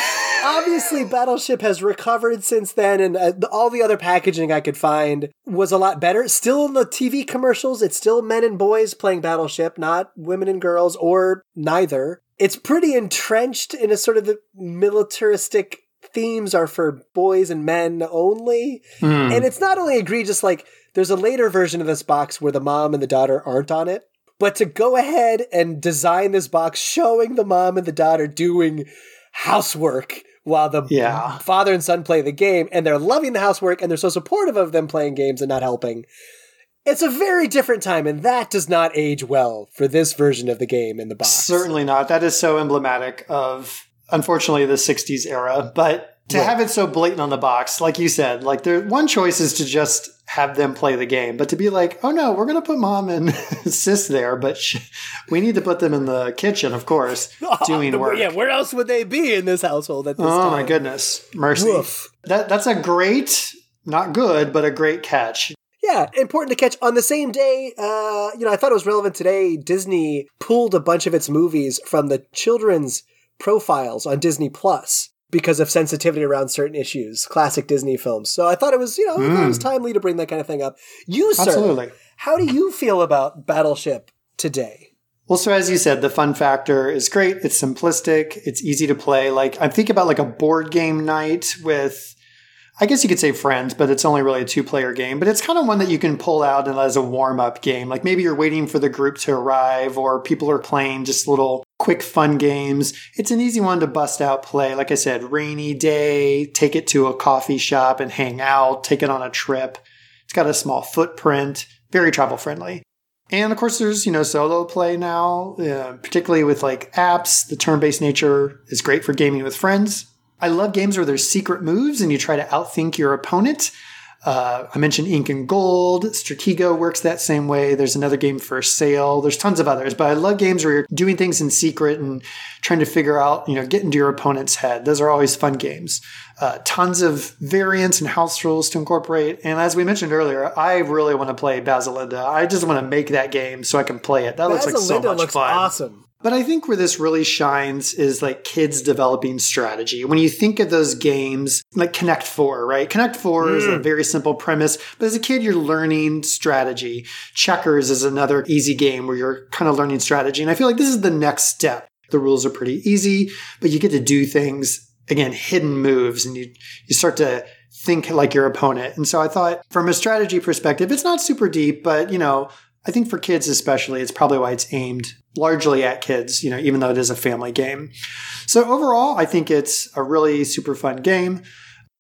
obviously battleship has recovered since then and uh, all the other packaging i could find was a lot better. Still in the tv commercials it's still men and boys playing battleship not women and girls or neither. It's pretty entrenched in a sort of the militaristic themes are for boys and men only. Hmm. and it's not only egregious like there's a later version of this box where the mom and the daughter aren't on it but to go ahead and design this box showing the mom and the daughter doing housework while the Yeah. father and son play the game and they're loving the housework and they're so supportive of them playing games and not helping. It's a very different time and that does not age well for this version of the game in the box. Certainly not. That is so emblematic of, unfortunately, the 60s era. But to Right. have it so blatant on the box, like you said, like there, one choice is to just have them play the game, but to be like, oh no, we're going to put mom and sis there, but sh- we need to put them in the kitchen, of course, doing work. Yeah, where else would they be in this household at this Oh time? my goodness, mercy! Woof. That that's a great, not good, but a great catch. Yeah, important to catch. On the same day, uh, you know, I thought it was relevant today. Disney pulled a bunch of its movies from the children's profiles on Disney Plus because of sensitivity around certain issues, classic Disney films. So I thought it was, you know, I thought it was hmm. timely to bring that kind of thing up. You, sir, Absolutely. how do you feel about Battleship today? Well, so as you said, the fun factor is great. It's simplistic. It's easy to play. Like I'm thinking about like a board game night with, I guess you could say friends, but it's only really a two player game. But it's kind of one that you can pull out and as a warm up game. Like maybe you're waiting for the group to arrive, or people are playing just little quick, fun games. It's an easy one to bust out play. Like I said, rainy day, take it to a coffee shop and hang out, take it on a trip. It's got a small footprint, very travel friendly. And of course, there's, you know, solo play now, uh, particularly with like apps. The turn based nature is great for gaming with friends. I love games where there's secret moves and you try to outthink your opponent. Uh, I mentioned Incan Gold. Stratego works that same way. There's another game for sale. There's tons of others, but I love games where you're doing things in secret and trying to figure out, you know, get into your opponent's head. Those are always fun games. Uh, tons of variants and house rules to incorporate. And as we mentioned earlier, I really want to play Basilinda. I just want to make that game so I can play it. That looks like so much looks fun. awesome. But I think where this really shines is like kids developing strategy. When you think of those games, like Connect Four, right? Connect Four is a mm. very simple premise, but as a kid, you're learning strategy. Checkers is another easy game where you're kind of learning strategy. And I feel like this is the next step. The rules are pretty easy, but you get to do things, again, hidden moves, and you, you start to think like your opponent. And so I thought from a strategy perspective, it's not super deep, but you know, I think for kids especially, it's probably why it's aimed largely at kids, you know, even though it is a family game. So overall, I think it's a really super fun game.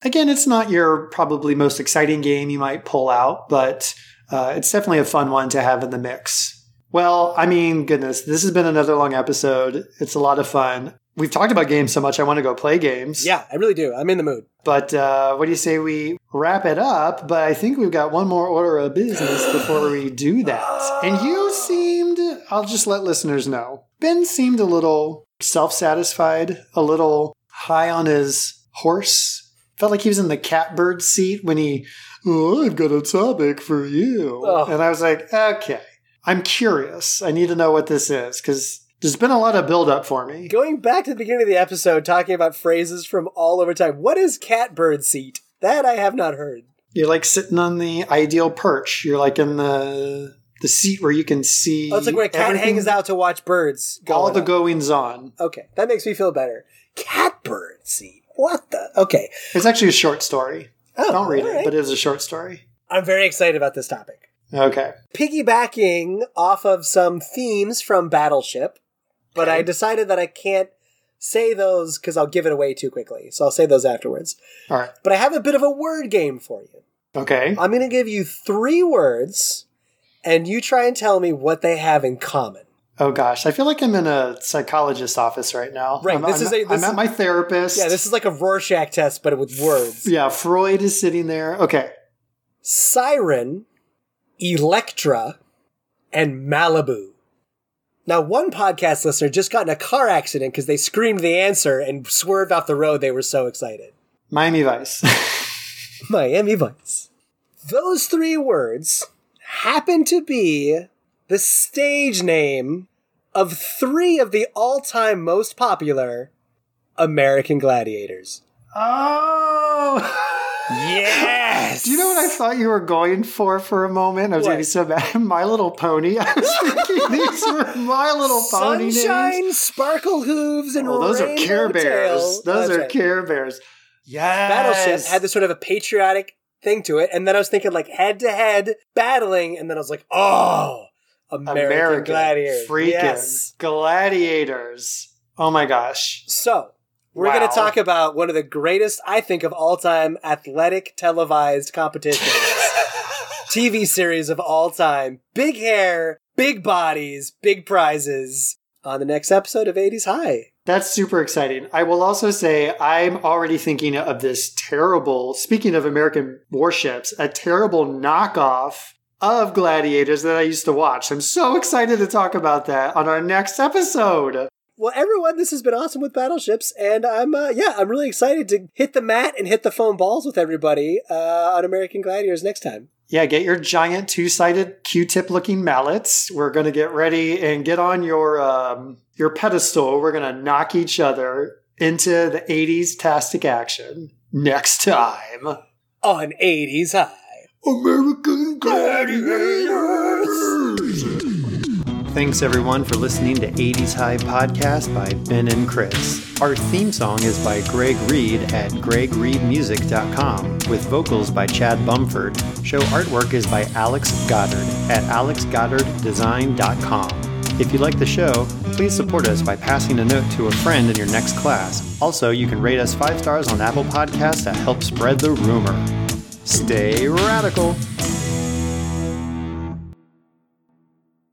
Again, it's not your probably most exciting game you might pull out, but uh, it's definitely a fun one to have in the mix. Well, I mean, goodness, this has been another long episode. It's a lot of fun. We've talked about games so much, I want to go play games. Yeah, I really do. I'm in the mood. But uh, what do you say we wrap it up? But I think we've got one more order of business before we do that. And you seemed, I'll just let listeners know, Ben seemed a little self satisfied, a little high on his horse. Felt like he was in the catbird seat when he, oh, I've got a topic for you. Oh. And I was like, okay, I'm curious. I need to know what this is because there's been a lot of buildup for me. Going back to the beginning of the episode, talking about phrases from all over time. What is catbird seat? That I have not heard. You're like sitting on the ideal perch. You're like in the the seat where you can see. Oh, it's like where a cat hangs out to watch birds. All the goings on. Okay, that makes me feel better. Catbird seat. What the? Okay. It's actually a short story. Oh, Don't read all it, but it is a short story. I'm very excited about this topic. Okay. Piggybacking off of some themes from Battleship, but I decided that I can't say those because I'll give it away too quickly. So I'll say those afterwards. All right. But I have a bit of a word game for you. Okay. I'm going to give you three words, and you try and tell me what they have in common. Oh gosh, I feel like I'm in a psychologist's office right now. Right, I'm, this I'm, is a- this I'm at is- my therapist. Yeah, this is like a Rorschach test, but with words. Yeah, Freud is sitting there. Okay. Siren, Electra, and Malibu. Now, one podcast listener just got in a car accident because they screamed the answer and swerved off the road. They were so excited. Miami Vice. Miami Vice. Those three words happen to be the stage name of three of the all time most popular American gladiators. oh. Yes! Do you know what I thought you were going for for a moment? I was What? going to be so bad. My Little Pony. I was thinking these were My Little Pony Sunshine, names. sparkle hooves, and Oh, those are Care Bears. tails. Those That's are right. Care Bears. Yes. Battleship had this sort of a patriotic thing to it, and then I was thinking like head to head battling, and then I was like, oh, American, American gladiators, freaking yes. gladiators. Oh my gosh. So we're going to talk about one of the greatest, I think, of all time athletic televised competitions, TV series of all time. Big hair, big bodies, big prizes. On the next episode of 80s High. That's super exciting. I will also say I'm already thinking of this terrible, speaking of American warships, a terrible knockoff of Gladiators that I used to watch. I'm so excited to talk about that on our next episode. Well, everyone, this has been awesome with battleships, and I'm uh, yeah, I'm really excited to hit the mat and hit the foam balls with everybody uh, on American Gladiators next time. Yeah, get your giant two-sided Q-tip looking mallets. We're going to get ready and get on your um, your pedestal. We're going to knock each other into the 80s tastic action next time. On 80s High. American Gladiators. Thanks everyone for listening to 80s High Podcast by Ben and Chris. Our theme song is by Greg Reed at gregreedmusic.com with vocals by Chad Bumford. Show artwork is by Alex Goddard at alexgoddarddesign.com. If you like the show, please support us by passing a note to a friend in your next class. Also, you can rate us five stars on Apple Podcasts to help spread the rumor. Stay radical.